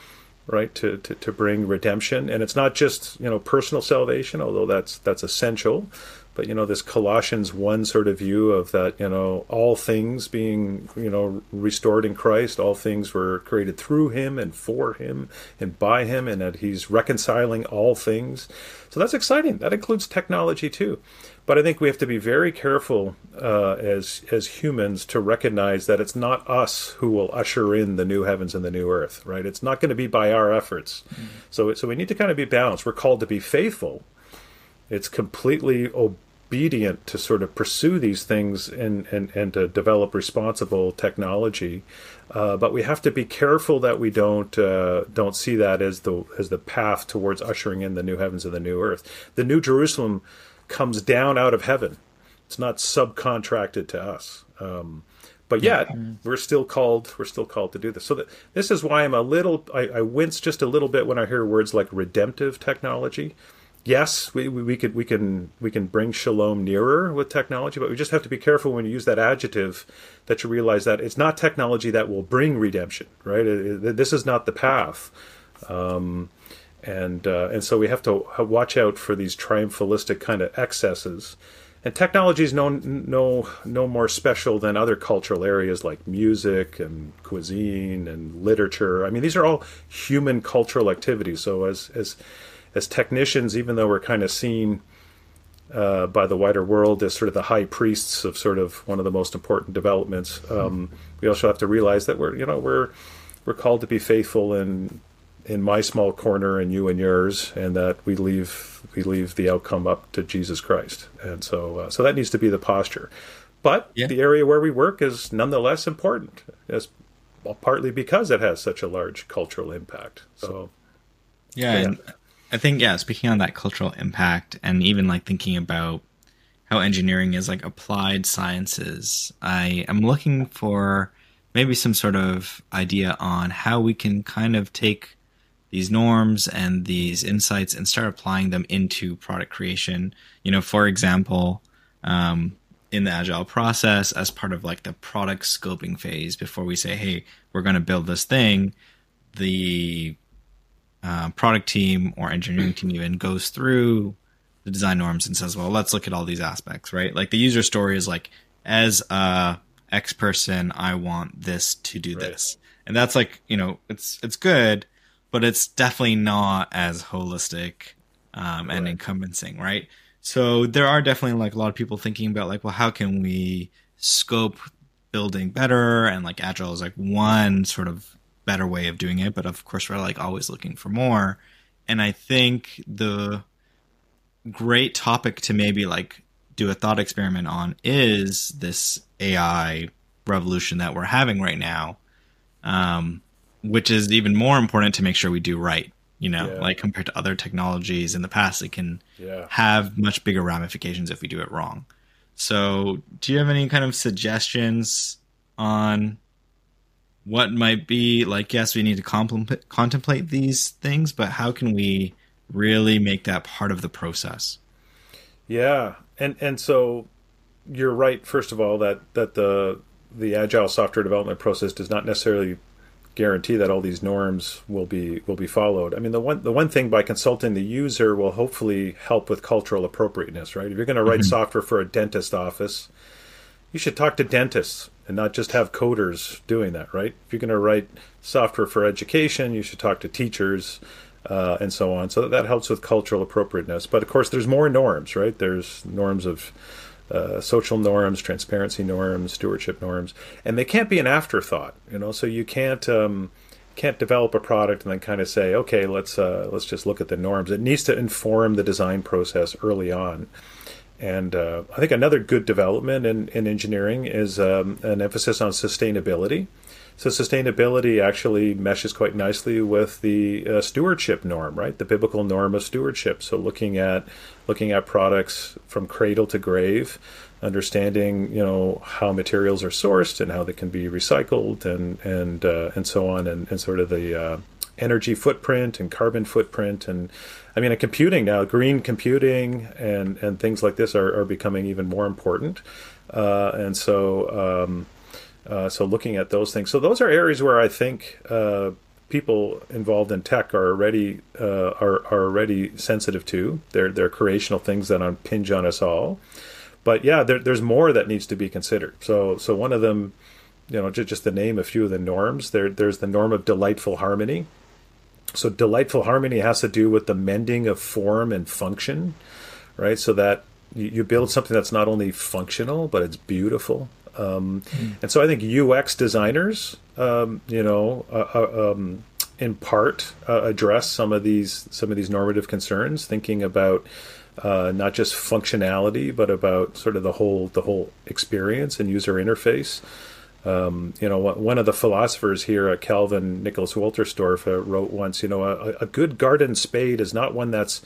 right to, to, to bring redemption and it's not just you know personal salvation although that's that's essential but you know this Colossians one sort of view of that you know all things being you know restored in Christ, all things were created through Him and for Him and by Him, and that He's reconciling all things. So that's exciting. That includes technology too. But I think we have to be very careful uh, as as humans to recognize that it's not us who will usher in the new heavens and the new earth, right? It's not going to be by our efforts. Mm-hmm. So so we need to kind of be balanced. We're called to be faithful. It's completely obedient to sort of pursue these things and and, and to develop responsible technology. Uh, but we have to be careful that we don't uh, don't see that as the as the path towards ushering in the new heavens and the new earth. The New Jerusalem comes down out of heaven. It's not subcontracted to us. Um, but yet we're still called we're still called to do this. So that, this is why I'm a little I, I, wince just a little bit when I hear words like redemptive technology. Yes, we, we, we could we can we can bring shalom nearer with technology, but we just have to be careful when you use that adjective that you realize that it's not technology that will bring redemption, right? It, it, this is not the path. Um, and uh, and so we have to watch out for these triumphalistic kind of excesses. And technology is no no no more special than other cultural areas like music and cuisine and literature. I mean, these are all human cultural activities. So as as as technicians, even though we're kind of seen uh, by the wider world as sort of the high priests of sort of one of the most important developments, um, we also have to realize that we're you know we're we're called to be faithful in in my small corner and you and yours, and that we leave we leave the outcome up to Jesus Christ. And so uh, so that needs to be the posture. But yeah. the area where we work is nonetheless important, as well, partly because it has such a large cultural impact. So yeah, yeah. I think yeah, speaking on that cultural impact, and even like thinking about how engineering is like applied sciences, I am looking for maybe some sort of idea on how we can kind of take these norms and these insights and start applying them into product creation. You know, for example, um, in the agile process, as part of like the product scoping phase, before we say, "Hey, we're going to build this thing," the uh, product team or engineering team even goes through the design norms and says, "Well, let's look at all these aspects." Right? Like the user story is like, as a X person, I want this to do right. this, and that's like you know, it's it's good but it's definitely not as holistic um, and right. encompassing, right? So there are definitely like a lot of people thinking about like, well, how can we scope building better? And like agile is like one sort of better way of doing it, but of course we're like always looking for more. And I think the great topic to maybe like do a thought experiment on is this AI revolution that we're having right now. Um, which is even more important to make sure we do right. You know, yeah. like compared to other technologies in the past, it can yeah. have much bigger ramifications if we do it wrong. So, do you have any kind of suggestions on what might be like? Yes, we need to compl- contemplate these things, but how can we really make that part of the process? Yeah, and and so you're right. First of all, that that the the agile software development process does not necessarily guarantee that all these norms will be will be followed. I mean, the one the one thing by consulting the user will hopefully help with cultural appropriateness, right? If you're going to write mm-hmm. software for a dentist office, you should talk to dentists and not just have coders doing that, right? If you're going to write software for education, you should talk to teachers uh, and so on. So that, that helps with cultural appropriateness. But of course, there's more norms, right? There's norms of uh, social norms, transparency norms, stewardship norms, and they can't be an afterthought. You know, so you can't um, can't develop a product and then kind of say, okay, let's uh, let's just look at the norms. It needs to inform the design process early on. And uh, I think another good development in, in engineering is um, an emphasis on sustainability. So sustainability actually meshes quite nicely with the uh, stewardship norm, right? The biblical norm of stewardship. So looking at looking at products from cradle to grave, understanding you know how materials are sourced and how they can be recycled and and uh, and so on, and, and sort of the uh, energy footprint and carbon footprint and I mean, in computing now, green computing and, and things like this are, are becoming even more important. Uh, and so, um, uh, so looking at those things, so those are areas where I think uh, people involved in tech are already uh, are, are already sensitive to. They're they're creational things that impinge on us all. But yeah, there, there's more that needs to be considered. So so one of them, you know, just, just to name a few of the norms. There there's the norm of delightful harmony. So delightful harmony has to do with the mending of form and function, right? So that you, you build something that's not only functional but it's beautiful. Um, mm. And so I think UX designers, um, you know, uh, uh, um, in part uh, address some of these some of these normative concerns, thinking about uh, not just functionality but about sort of the whole the whole experience and user interface. Um, you know, one of the philosophers here at Calvin, Nicholas Wolterstorff, uh, wrote once, you know, a, a good garden spade is not one that's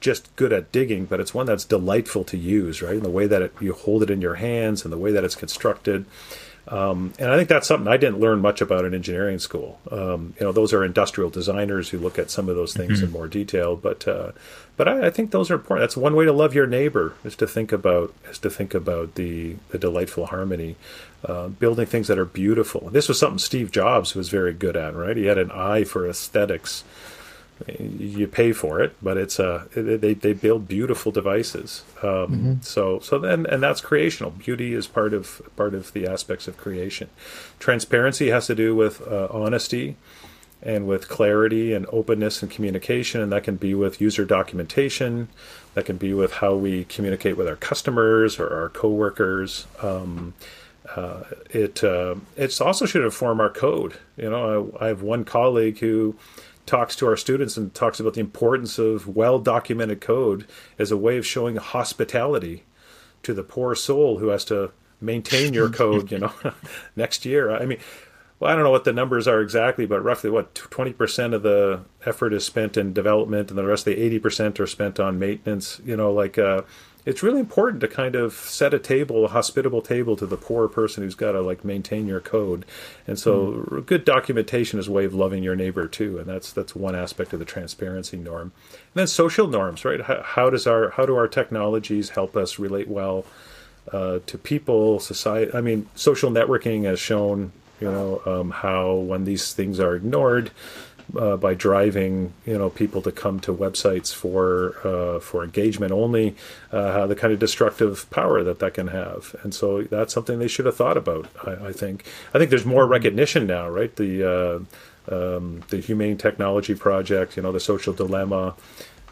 just good at digging, but it's one that's delightful to use, right? In the way that it, you hold it in your hands and the way that it's constructed. Um, and I think that's something I didn't learn much about in engineering school. Um, you know, those are industrial designers who look at some of those things mm-hmm. in more detail. But uh, but I, I, think those are important. That's one way to love your neighbor is to think about is to think about the the delightful harmony, uh, building things that are beautiful. This was something Steve Jobs was very good at, right? He had an eye for aesthetics you pay for it, but it's a they they build beautiful devices. Um, mm-hmm. So so then and that's creational. Beauty is part of part of the aspects of creation. Transparency has to do with uh, honesty and with clarity and openness and communication, and that can be with user documentation. That can be with how we communicate with our customers or our coworkers. Um, uh, it uh, it's also should inform our code. You know, I, I have one colleague who talks to our students and talks about the importance of well documented code as a way of showing hospitality to the poor soul who has to maintain your code, you know, next year. I mean, well, I don't know what the numbers are exactly, but roughly what 20% of the effort is spent in development and the rest of the 80% are spent on maintenance, you know, like, uh, it's really important to kind of set a table, a hospitable table to the poor person who's got to like maintain your code. And so mm. good documentation is a way of loving your neighbor too. And that's that's one aspect of the transparency norm. And then social norms, right? How, how does our how do our technologies help us relate well uh, to people, society? I mean, social networking has shown, you know, um, how when these things are ignored, uh, by driving you know people to come to websites for uh, for engagement only, uh, the kind of destructive power that that can have, and so that's something they should have thought about. I, I think I think there's more recognition now, right? The uh, um, the Humane Technology Project, you know, the Social Dilemma.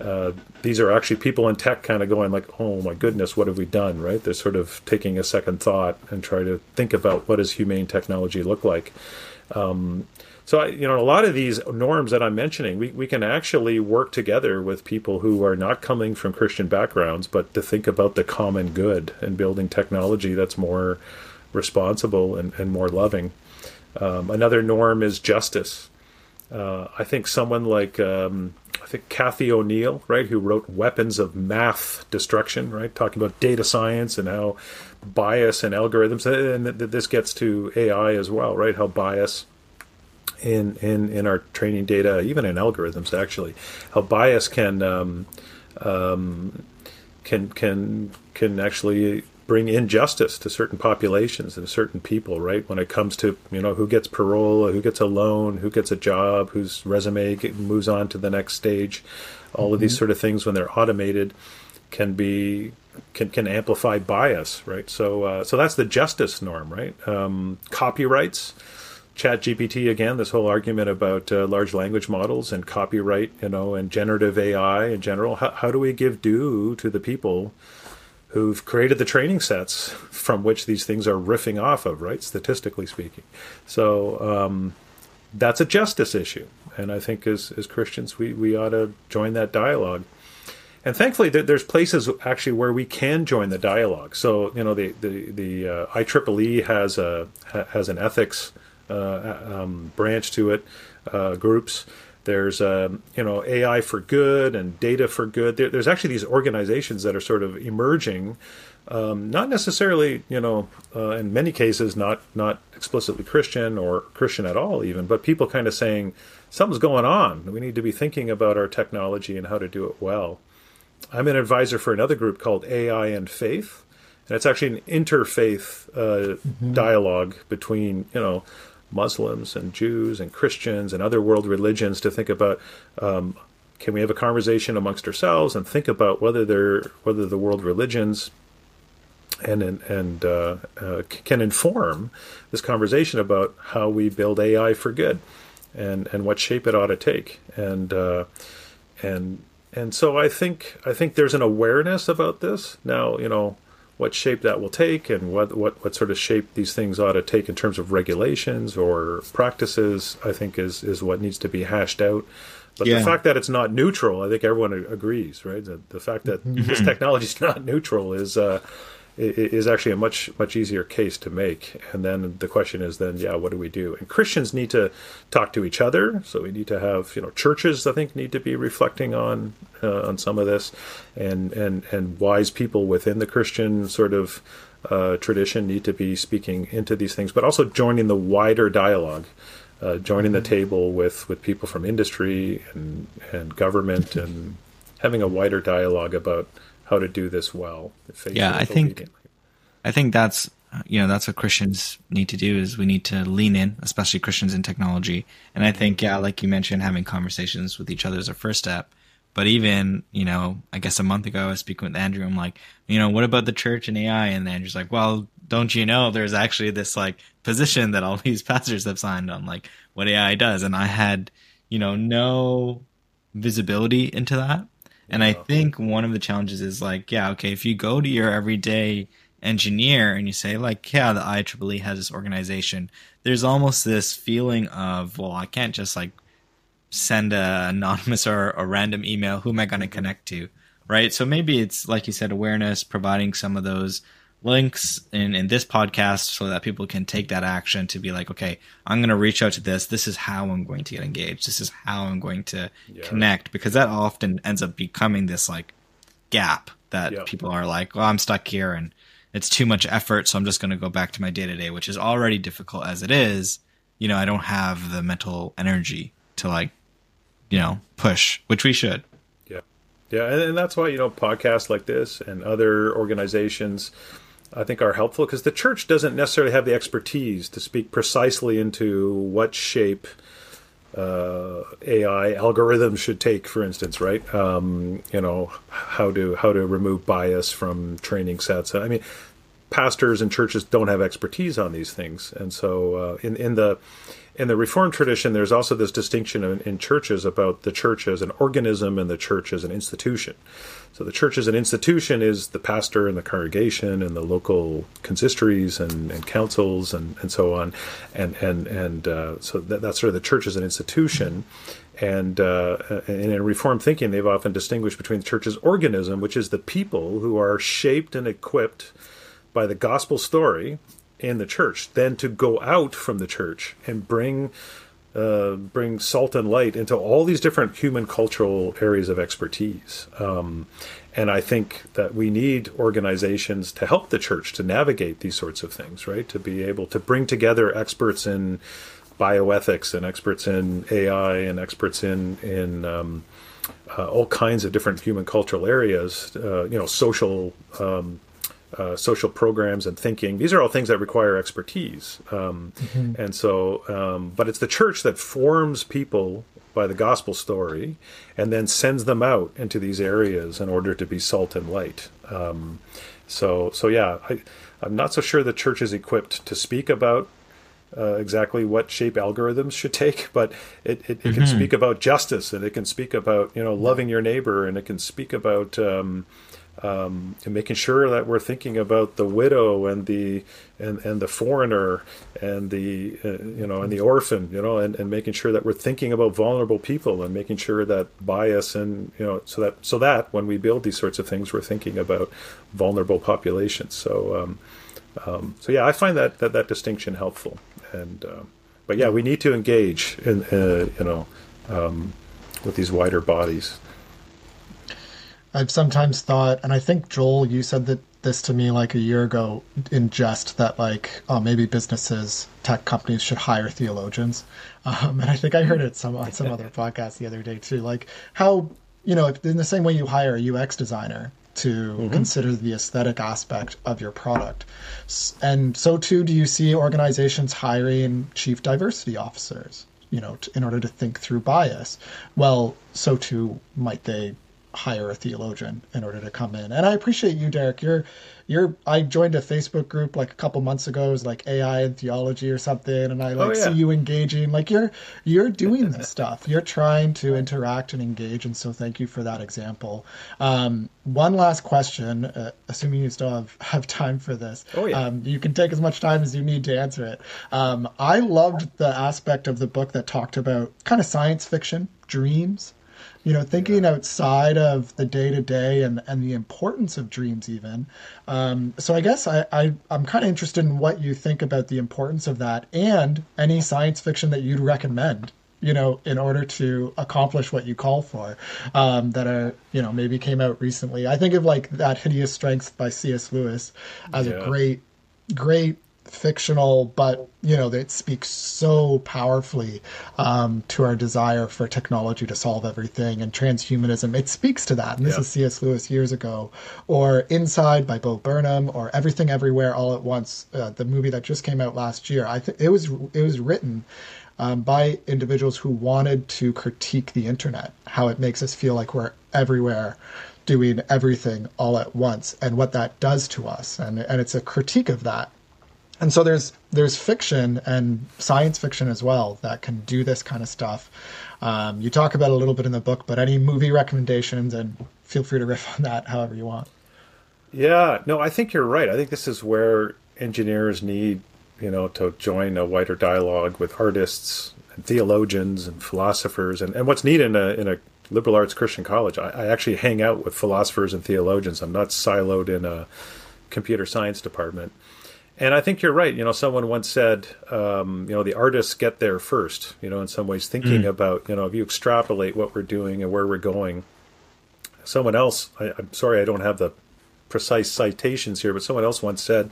Uh, these are actually people in tech kind of going like, oh my goodness, what have we done? Right? They're sort of taking a second thought and try to think about what does humane technology look like. Um, so, you know, a lot of these norms that I'm mentioning, we, we can actually work together with people who are not coming from Christian backgrounds, but to think about the common good and building technology that's more responsible and, and more loving. Um, another norm is justice. Uh, I think someone like um, I think Cathy O'Neil, right, who wrote Weapons of Math Destruction, right, talking about data science and how bias and algorithms, and this gets to AI as well, right, how bias in, in, in our training data, even in algorithms, actually, how bias can um, um, can can can actually bring injustice to certain populations and certain people, right? When it comes to you know who gets parole, who gets a loan, who gets a job, whose resume moves on to the next stage, all mm-hmm. of these mm-hmm. sort of things when they're automated can be can can amplify bias, right? So uh, so that's the justice norm, right? Um, copyrights chat gpt again this whole argument about uh, large language models and copyright you know and generative ai in general. How, how do we give due to the people who've created the training sets from which these things are riffing off of right statistically speaking? So um, that's a justice issue and i think as, as christians we, we ought to join that dialogue. And thankfully there's places actually where we can join the dialogue. So you know the the, the uh, ieee has a has an ethics um, branch to it, uh, groups. There's um, you know AI for good and data for good. There, there's actually these organizations that are sort of emerging, um, not necessarily you know uh, in many cases not not explicitly Christian or Christian at all even, but people kind of saying something's going on. We need to be thinking about our technology and how to do it well. I'm an advisor for another group called AI and Faith, and it's actually an interfaith uh, mm-hmm. dialogue between you know Muslims and Jews and Christians and other world religions to think about um, can we have a conversation amongst ourselves and think about whether they're whether the world religions and and uh, uh, can inform this conversation about how we build AI for good and and what shape it ought to take. And uh, and and so I think I think there's an awareness about this. Now you know what shape that will take and what, what, what sort of shape these things ought to take in terms of regulations or practices, I think is, is what needs to be hashed out. But yeah. the fact that it's not neutral, I think everyone agrees, right? The, the fact that mm-hmm. this technology is not neutral is uh, is actually a much much easier case to make. And then the question is, then yeah, what do we do? And Christians need to talk to each other, so we need to have you know churches. I think need to be reflecting on uh, on some of this, and and and wise people within the Christian sort of uh, tradition need to be speaking into these things, but also joining the wider dialogue. Uh, joining the table with, with people from industry and, and government and having a wider dialogue about how to do this well. Yeah, I think I think that's you know that's what Christians need to do is we need to lean in, especially Christians in technology. And I think yeah, like you mentioned, having conversations with each other is a first step. But even you know, I guess a month ago I was speaking with Andrew. I'm like, you know, what about the church and AI? And Andrew's like, well, don't you know there's actually this like position that all these pastors have signed on, like what AI does, and I had you know no visibility into that and I think one of the challenges is like, yeah, okay, if you go to your everyday engineer and you say like, yeah, the IEEE has this organization, there's almost this feeling of, well, I can't just like send a anonymous or a random email. Who am I going to mm-hmm. connect to? Right. So maybe it's like you said, awareness, providing some of those links in, in this podcast so that people can take that action to be like, okay, I'm going to reach out to this. This is how I'm going to get engaged. This is how I'm going to yeah. connect because that often ends up becoming this like gap that yeah. people are like, well, I'm stuck here and it's too much effort. So I'm just going to go back to my day to day, which is already difficult as it is. You know, I don't have the mental energy to like, you know, push, which we should. Yeah. Yeah. And, and that's why, you know, podcasts like this and other organizations, I think are helpful because the church doesn't necessarily have the expertise to speak precisely into what shape uh, AI algorithms should take, for instance, right? Um, you know how to how to remove bias from training sets. I mean, pastors and churches don't have expertise on these things, and so uh, in in the in the Reformed tradition, there's also this distinction in, in, churches about the church as an organism and the church as an institution. So the church as an institution is the pastor and the congregation and the local consistories and, and councils and, and so on, and and and uh, so that, that's sort of the church as an institution. And, uh, and in Reformed thinking, they've often distinguished between the church's organism, which is the people who are shaped and equipped by the gospel story in the church, then to go out from the church and bring uh, bring salt and light into all these different human cultural areas of expertise. Um, and I think that we need organizations to help the church to navigate these sorts of things, right? To be able to bring together experts in bioethics and experts in AI and experts in in um, uh, all kinds of different human cultural areas, uh, you know, social um, uh, social programs and thinking. These are all things that require expertise. Um, mm-hmm. And so, um, but it's the church that forms people by the gospel story and then sends them out into these areas in order to be salt and light. Um, so, so yeah, I, I'm not so sure the church is equipped to speak about uh, exactly what shape algorithms should take, but it, it, it mm-hmm. can speak about justice and it can speak about you know loving your neighbor and it can speak about um, and making sure that we're thinking about the widow and the and, and the foreigner and the uh, you know and the orphan you know and, and making sure that we're thinking about vulnerable people and making sure that bias and you know so that so that when we build these sorts of things we're thinking about vulnerable populations. So um, um, so yeah I find that that, that distinction helpful. And uh, but yeah we need to engage in uh, you know um, with these wider bodies I've sometimes thought, and I think Joel, you said that this to me like a year ago in jest that like oh maybe businesses tech companies should hire theologians um, and i think i heard it some on some other podcast the other day too like how you know in the same way you hire a ux designer to mm-hmm. consider the aesthetic aspect of your product. And so too do you see organizations hiring chief diversity officers, you know, in order to think through bias. Well, so too might they hire a theologian in order to come in. And I appreciate you, Derek. You're you're I joined a Facebook group like a couple months ago. It was like AI and theology or something, and I like oh, yeah. see you engaging. Like you're you're doing this stuff. You're trying to interact and engage, and so thank you for that example. Um, one last question, uh, assuming you still have, have time for this. Oh yeah. Um, you can take as much time as you need to answer it. Um, I loved the aspect of the book that talked about kind of science fiction dreams you know, thinking outside of the day to day and and the importance of dreams even. Um, so I guess I, I I'm kind of interested in what you think about the importance of that and any science fiction that you'd recommend you know, in order to accomplish what you call for, um, that are, you know, maybe came out recently. I think of like that Hideous Strength by C.S. Lewis as yeah. a great, great fictional, but you know, it speaks so powerfully um, to our desire for technology to solve everything and transhumanism. It speaks to that. And this yeah. is C.S. Lewis years ago, or Inside by Bo Burnham, or Everything Everywhere All at Once, uh, the movie that just came out last year. I think it was it was written. Um, by individuals who wanted to critique the internet, how it makes us feel like we're everywhere doing everything all at once and what that does to us. And, and it's a critique of that and so there's there's fiction and science fiction as well that can do this kind of stuff. Um, you talk about a little bit in the book, but any movie recommendations and feel free to riff on that however you want. Yeah, no, I think you're right. I think this is where engineers need, you know, to join a wider dialogue with artists and theologians and philosophers. And, and what's neat in a, in a liberal arts Christian college, I, I actually hang out with philosophers and theologians. I'm not siloed in a computer science department. And I think you're right. You know, someone once said, um, you know, the artists get there first. You know, in some ways, thinking mm. about, you know, if you extrapolate what we're doing and where we're going. Someone else, I, I'm sorry, I don't have the precise citations here, but someone else once said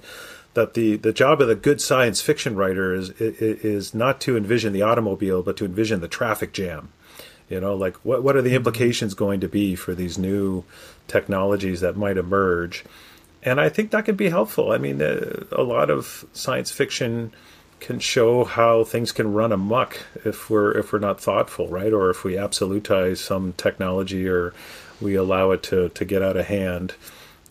that the, the job of the good science fiction writer is is not to envision the automobile, but to envision the traffic jam. You know, like what what are the mm-hmm. implications going to be for these new technologies that might emerge? And I think that can be helpful. I mean, uh, a lot of science fiction can show how things can run amok if we're if we're not thoughtful, right? Or if we absolutize some technology or we allow it to to get out of hand.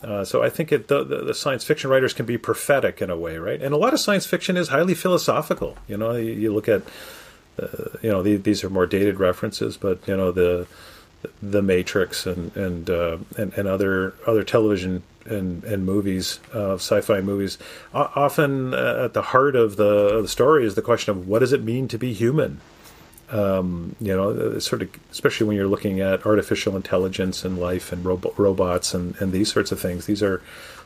Uh, so I think it, the, the, science fiction writers can be prophetic in a way, right? And a lot of science fiction is highly philosophical. You know, you, you look at, uh, you know, the, these are more dated references, but you know the the Matrix and and uh, and, and other other television and, and movies, uh, sci-fi movies, o- often uh, at the heart of the, the story is the question of what does it mean to be human. Um, you know, uh, sort of, especially when you're looking at artificial intelligence and life and robo- robots and, and these sorts of things. These are,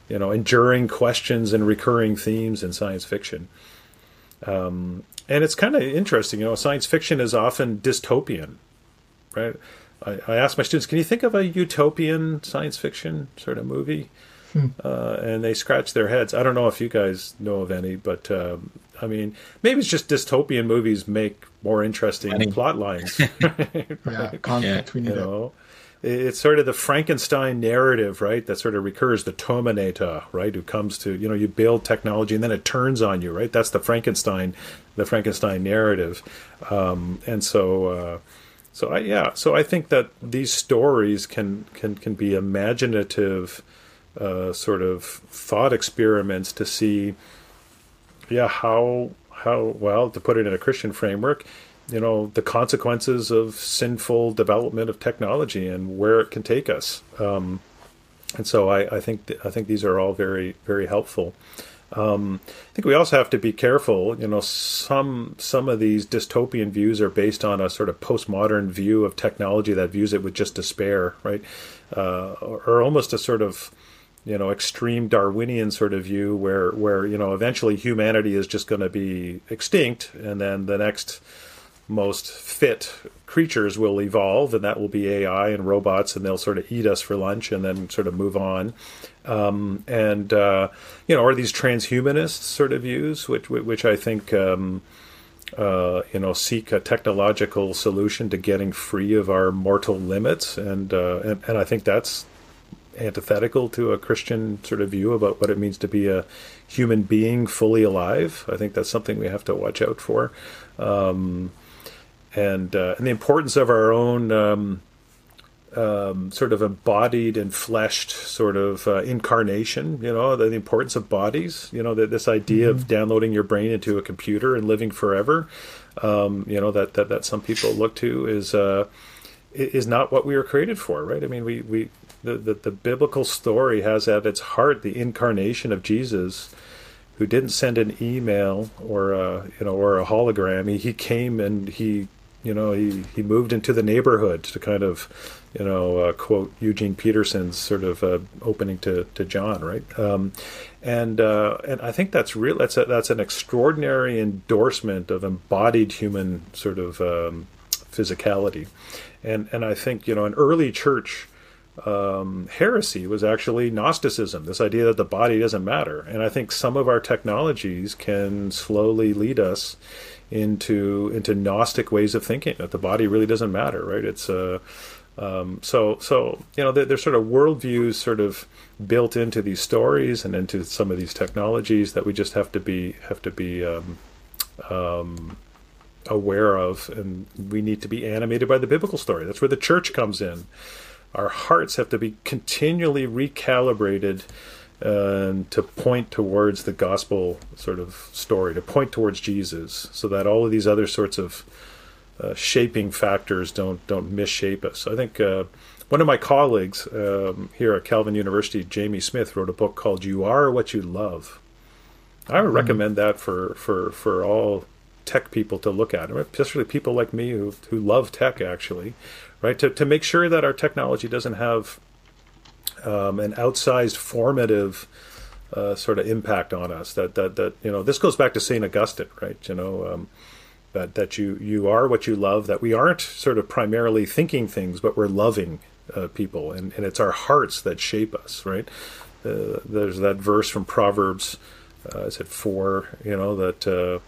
you know, enduring questions and recurring themes in science fiction. Um, and it's kind of interesting, you know, science fiction is often dystopian, right? I, I ask my students, can you think of a utopian science fiction sort of movie? Hmm. Uh, and they scratch their heads. I don't know if you guys know of any, but um, I mean, maybe it's just dystopian movies make more interesting Funny. plot lines. yeah, conflict. Yeah. We need you know? It's sort of the Frankenstein narrative, right? That sort of recurs. The Terminator, right? Who comes to you know you build technology and then it turns on you, right? That's the Frankenstein, the Frankenstein narrative, um, and so. Uh, so I, yeah, so I think that these stories can can can be imaginative uh, sort of thought experiments to see, yeah, how how well to put it in a Christian framework, you know, the consequences of sinful development of technology and where it can take us. Um, and so I, I think th- I think these are all very very helpful. Um, I think we also have to be careful. You know, some some of these dystopian views are based on a sort of postmodern view of technology that views it with just despair, right? Uh, or, or, almost a sort of you know extreme Darwinian sort of view where where you know eventually humanity is just going to be extinct, and then the next most fit creatures will evolve, and that will be AI and robots, and they'll sort of eat us for lunch and then sort of move on. Um, and uh, you know, are these transhumanist sort of views, which which I think um, uh, you know seek a technological solution to getting free of our mortal limits, and uh, and, and I think that's antithetical to a Christian sort of view about what it means to be a human being fully alive. I think that's something we have to watch out for, um, and uh, and the importance of our own. Um, sort of embodied and fleshed sort of uh, incarnation, you know, the, the, importance of bodies, you know, that this idea mm-hmm. of downloading your brain into a computer and living forever, um, you know, that, that, that some people look to is, uh, is not what we were created for, right? I mean, we, we, the, the, the biblical story has at its heart the incarnation of Jesus, who didn't send an email or a, you know or a hologram. He, he came and he you know he, he moved into the neighborhood to kind of you know uh, quote Eugene Peterson's sort of uh, opening to, to John right um, and uh, and I think that's real that's a, that's an extraordinary endorsement of embodied human sort of um, physicality and and I think you know an early church um, heresy was actually Gnosticism, this idea that the body doesn't matter. And I think some of our technologies can slowly lead us into into Gnostic ways of thinking that the body really doesn't matter, right? It's uh, um, so so you know there's sort of worldviews sort of built into these stories and into some of these technologies that we just have to be have to be um, um, aware of, and we need to be animated by the biblical story. That's where the church comes in our hearts have to be continually recalibrated uh, to point towards the gospel sort of story, to point towards Jesus, so that all of these other sorts of uh, shaping factors don't don't misshape us. I think uh, one of my colleagues um, here at Calvin University, Jamie Smith, wrote a book called "You Are What You Love." I would mm-hmm. recommend that for for for all tech people to look at, especially people like me who who love tech actually right? To, to make sure that our technology doesn't have um, an outsized formative uh, sort of impact on us. That, that, that, you know, this goes back to St. Augustine, right? You know, um, that, that you, you are what you love, that we aren't sort of primarily thinking things, but we're loving uh, people. And, and it's our hearts that shape us, right? Uh, there's that verse from Proverbs, uh, is it four, you know, that, uh,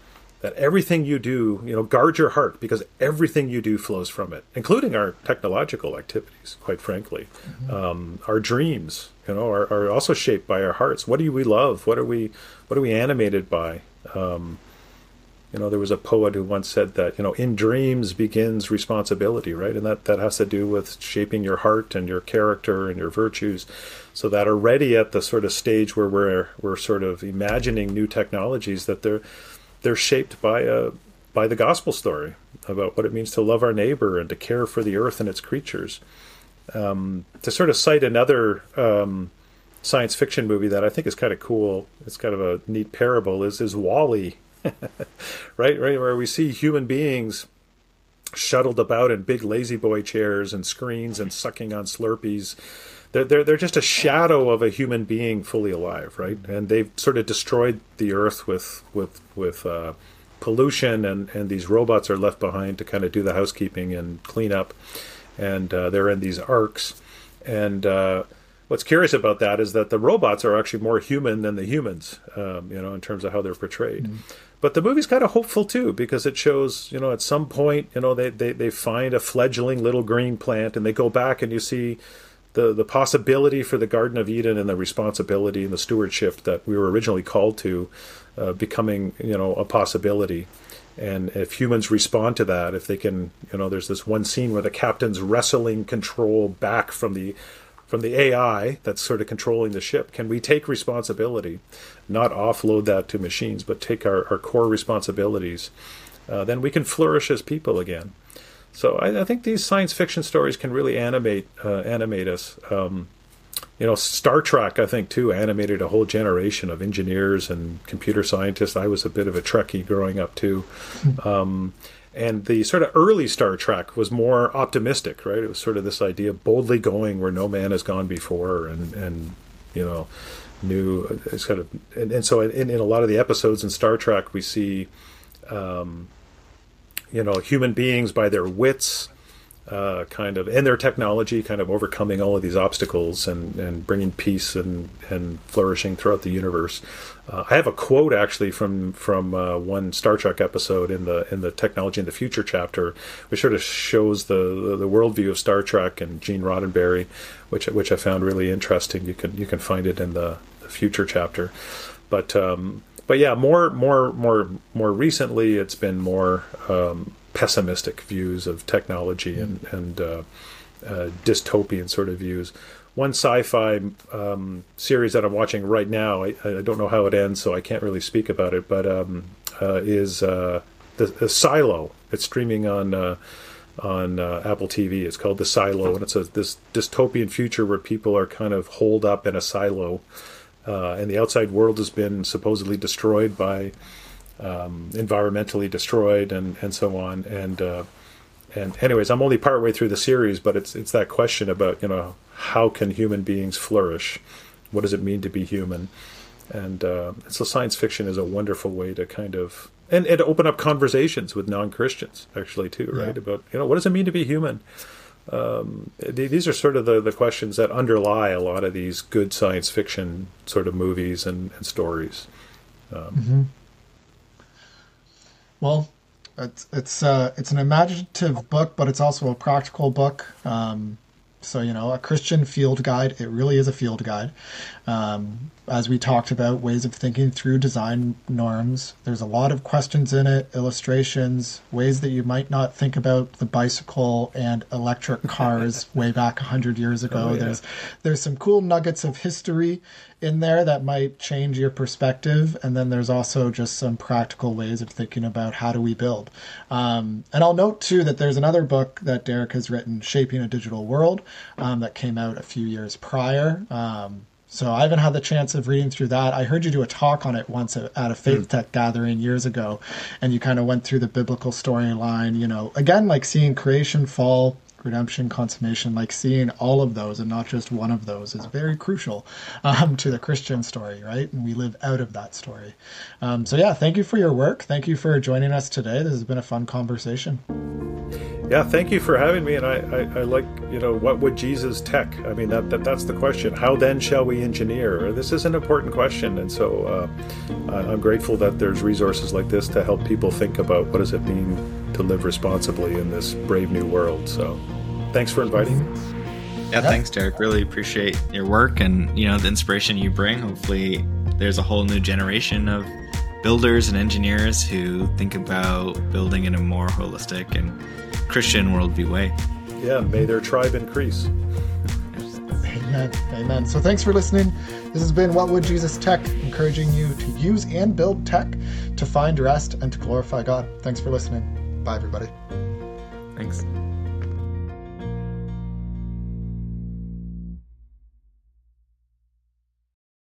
that everything you do, you know, guard your heart because everything you do flows from it, including our technological activities, quite frankly. Mm-hmm. Um, our dreams, you know, are, are, also shaped by our hearts. What do we love? What are we, what are we animated by? Um, you know, there was a poet who once said that, you know, in dreams begins responsibility, right? And that, that has to do with shaping your heart and your character and your virtues so that already at the sort of stage where we're, we're sort of imagining new technologies that they're, they're shaped by a by the gospel story about what it means to love our neighbor and to care for the earth and its creatures. Um, to sort of cite another um, science fiction movie that I think is kind of cool, it's kind of a neat parable, is is WALL-E, right? Right, where we see human beings shuttled about in big La-Z-Boy chairs and screens and sucking on Slurpees they're, they're, they're just a shadow of a human being fully alive, right? And they've sort of destroyed the earth with with with uh, pollution, and and these robots are left behind to kind of do the housekeeping and clean up, and uh, they're in these arcs. and. Uh, what's curious about that is that the robots are actually more human than the humans, um, you know, in terms of how they're portrayed. Mm-hmm. But the movie's kind of hopeful too because it shows, you know, at some point, you know, they, they, they find a fledgling little green plant and they go back and you see the the possibility for the Garden of Eden and the responsibility and the stewardship that we were originally called to uh, becoming you know a possibility. And if humans respond to that, if they can, you know, there's this one scene where the captain's wrestling control back from the from the AI that's sort of controlling the ship. Can we take responsibility, not offload that to machines, but take our, our core responsibilities? Uh, then we can flourish as people again. So I, I, think these science fiction stories can really animate uh, animate us. Um, you know, Star Trek, I think too, animated a whole generation of engineers and computer scientists. I was a bit of a Trekkie growing up too. Hmm. Um, and the sort of early Star Trek was more optimistic, right? It was sort of this idea of boldly going where no man has gone before, and and you know, new kind of and, and so in, in a lot of the episodes in Star Trek we see. Um, you know human beings by their wits uh, kind of and their technology kind of overcoming all of these obstacles and, and bringing peace and, and flourishing throughout the universe. Uh, I have a quote actually from from uh, one Star Trek episode in the in the technology in the future chapter, which sort of shows the, the, the worldview of Star Trek and Gene Roddenberry, which which I found really interesting. You can you can find it in the, the future chapter, but um, but yeah, more more more more recently, it's been more um, pessimistic views of technology and and uh, uh, dystopian sort of views. One sci-fi um, series that I'm watching right now, I, I, don't know how it ends, so I can't really speak about it. But um, uh, is uh, the, the, Silo? It's streaming on uh, on uh, Apple TV. It's called The Silo, and it's a this dystopian future where people are kind of holed up in a silo, and the outside world has been supposedly destroyed by um, environmentally destroyed and, and so on. And uh, and anyways, I'm only partway through the series, but it's it's that question about you know how can human beings flourish? What does it mean to be human? And uh, so science fiction is a wonderful way to kind of and, and open up conversations with non Christians actually too, right? Yeah. About you know what does it mean to be human? Um, these are sort of the, the questions that underlie a lot of these good science fiction sort of movies and, and stories. Um, mm-hmm. Well, it's it's uh, it's an imaginative book, but it's also a practical book. Um, so you know, a Christian field guide. It really is a field guide. Um, as we talked about, ways of thinking through design norms. There's a lot of questions in it, illustrations, ways that you might not think about the bicycle and electric cars way back hundred years ago. Oh, yeah. There's there's some cool nuggets of history in there that might change your perspective. And then there's also just some practical ways of thinking about how do we build. Um, and I'll note too that there's another book that Derek has written, Shaping a Digital World, um, that came out a few years prior. Um, so I haven't had the chance of reading through that. I heard you do a talk on it once at, a Faith mm. Tech gathering years ago, and you kind of went through the biblical storyline. You know, again, like seeing creation fall, redemption, consummation, like seeing all of those and not just one of those is very crucial um, to the Christian story, right? And we live out of that story. Um, so, yeah, thank you for your work. Thank you for joining us today. This has been a fun conversation. Yeah, thank you for having me. And I, I, I like, you know, what would Jesus tech? I mean, that, that that's the question. How then shall we engineer? This is an important question. And so uh, I'm grateful that there's resources like this to help people think about what does it mean to live responsibly in this brave new world. So thanks for inviting me. Yeah, thanks, Derek. Really appreciate your work and you know the inspiration you bring. Hopefully, there's a whole new generation of builders and engineers who think about building in a more holistic and Christian worldview way. Yeah, may their tribe increase. Amen. Amen. So thanks for listening. This has been What Would Jesus Tech, encouraging you to use and build tech to find rest and to glorify God. Thanks for listening. Bye, everybody. Thanks.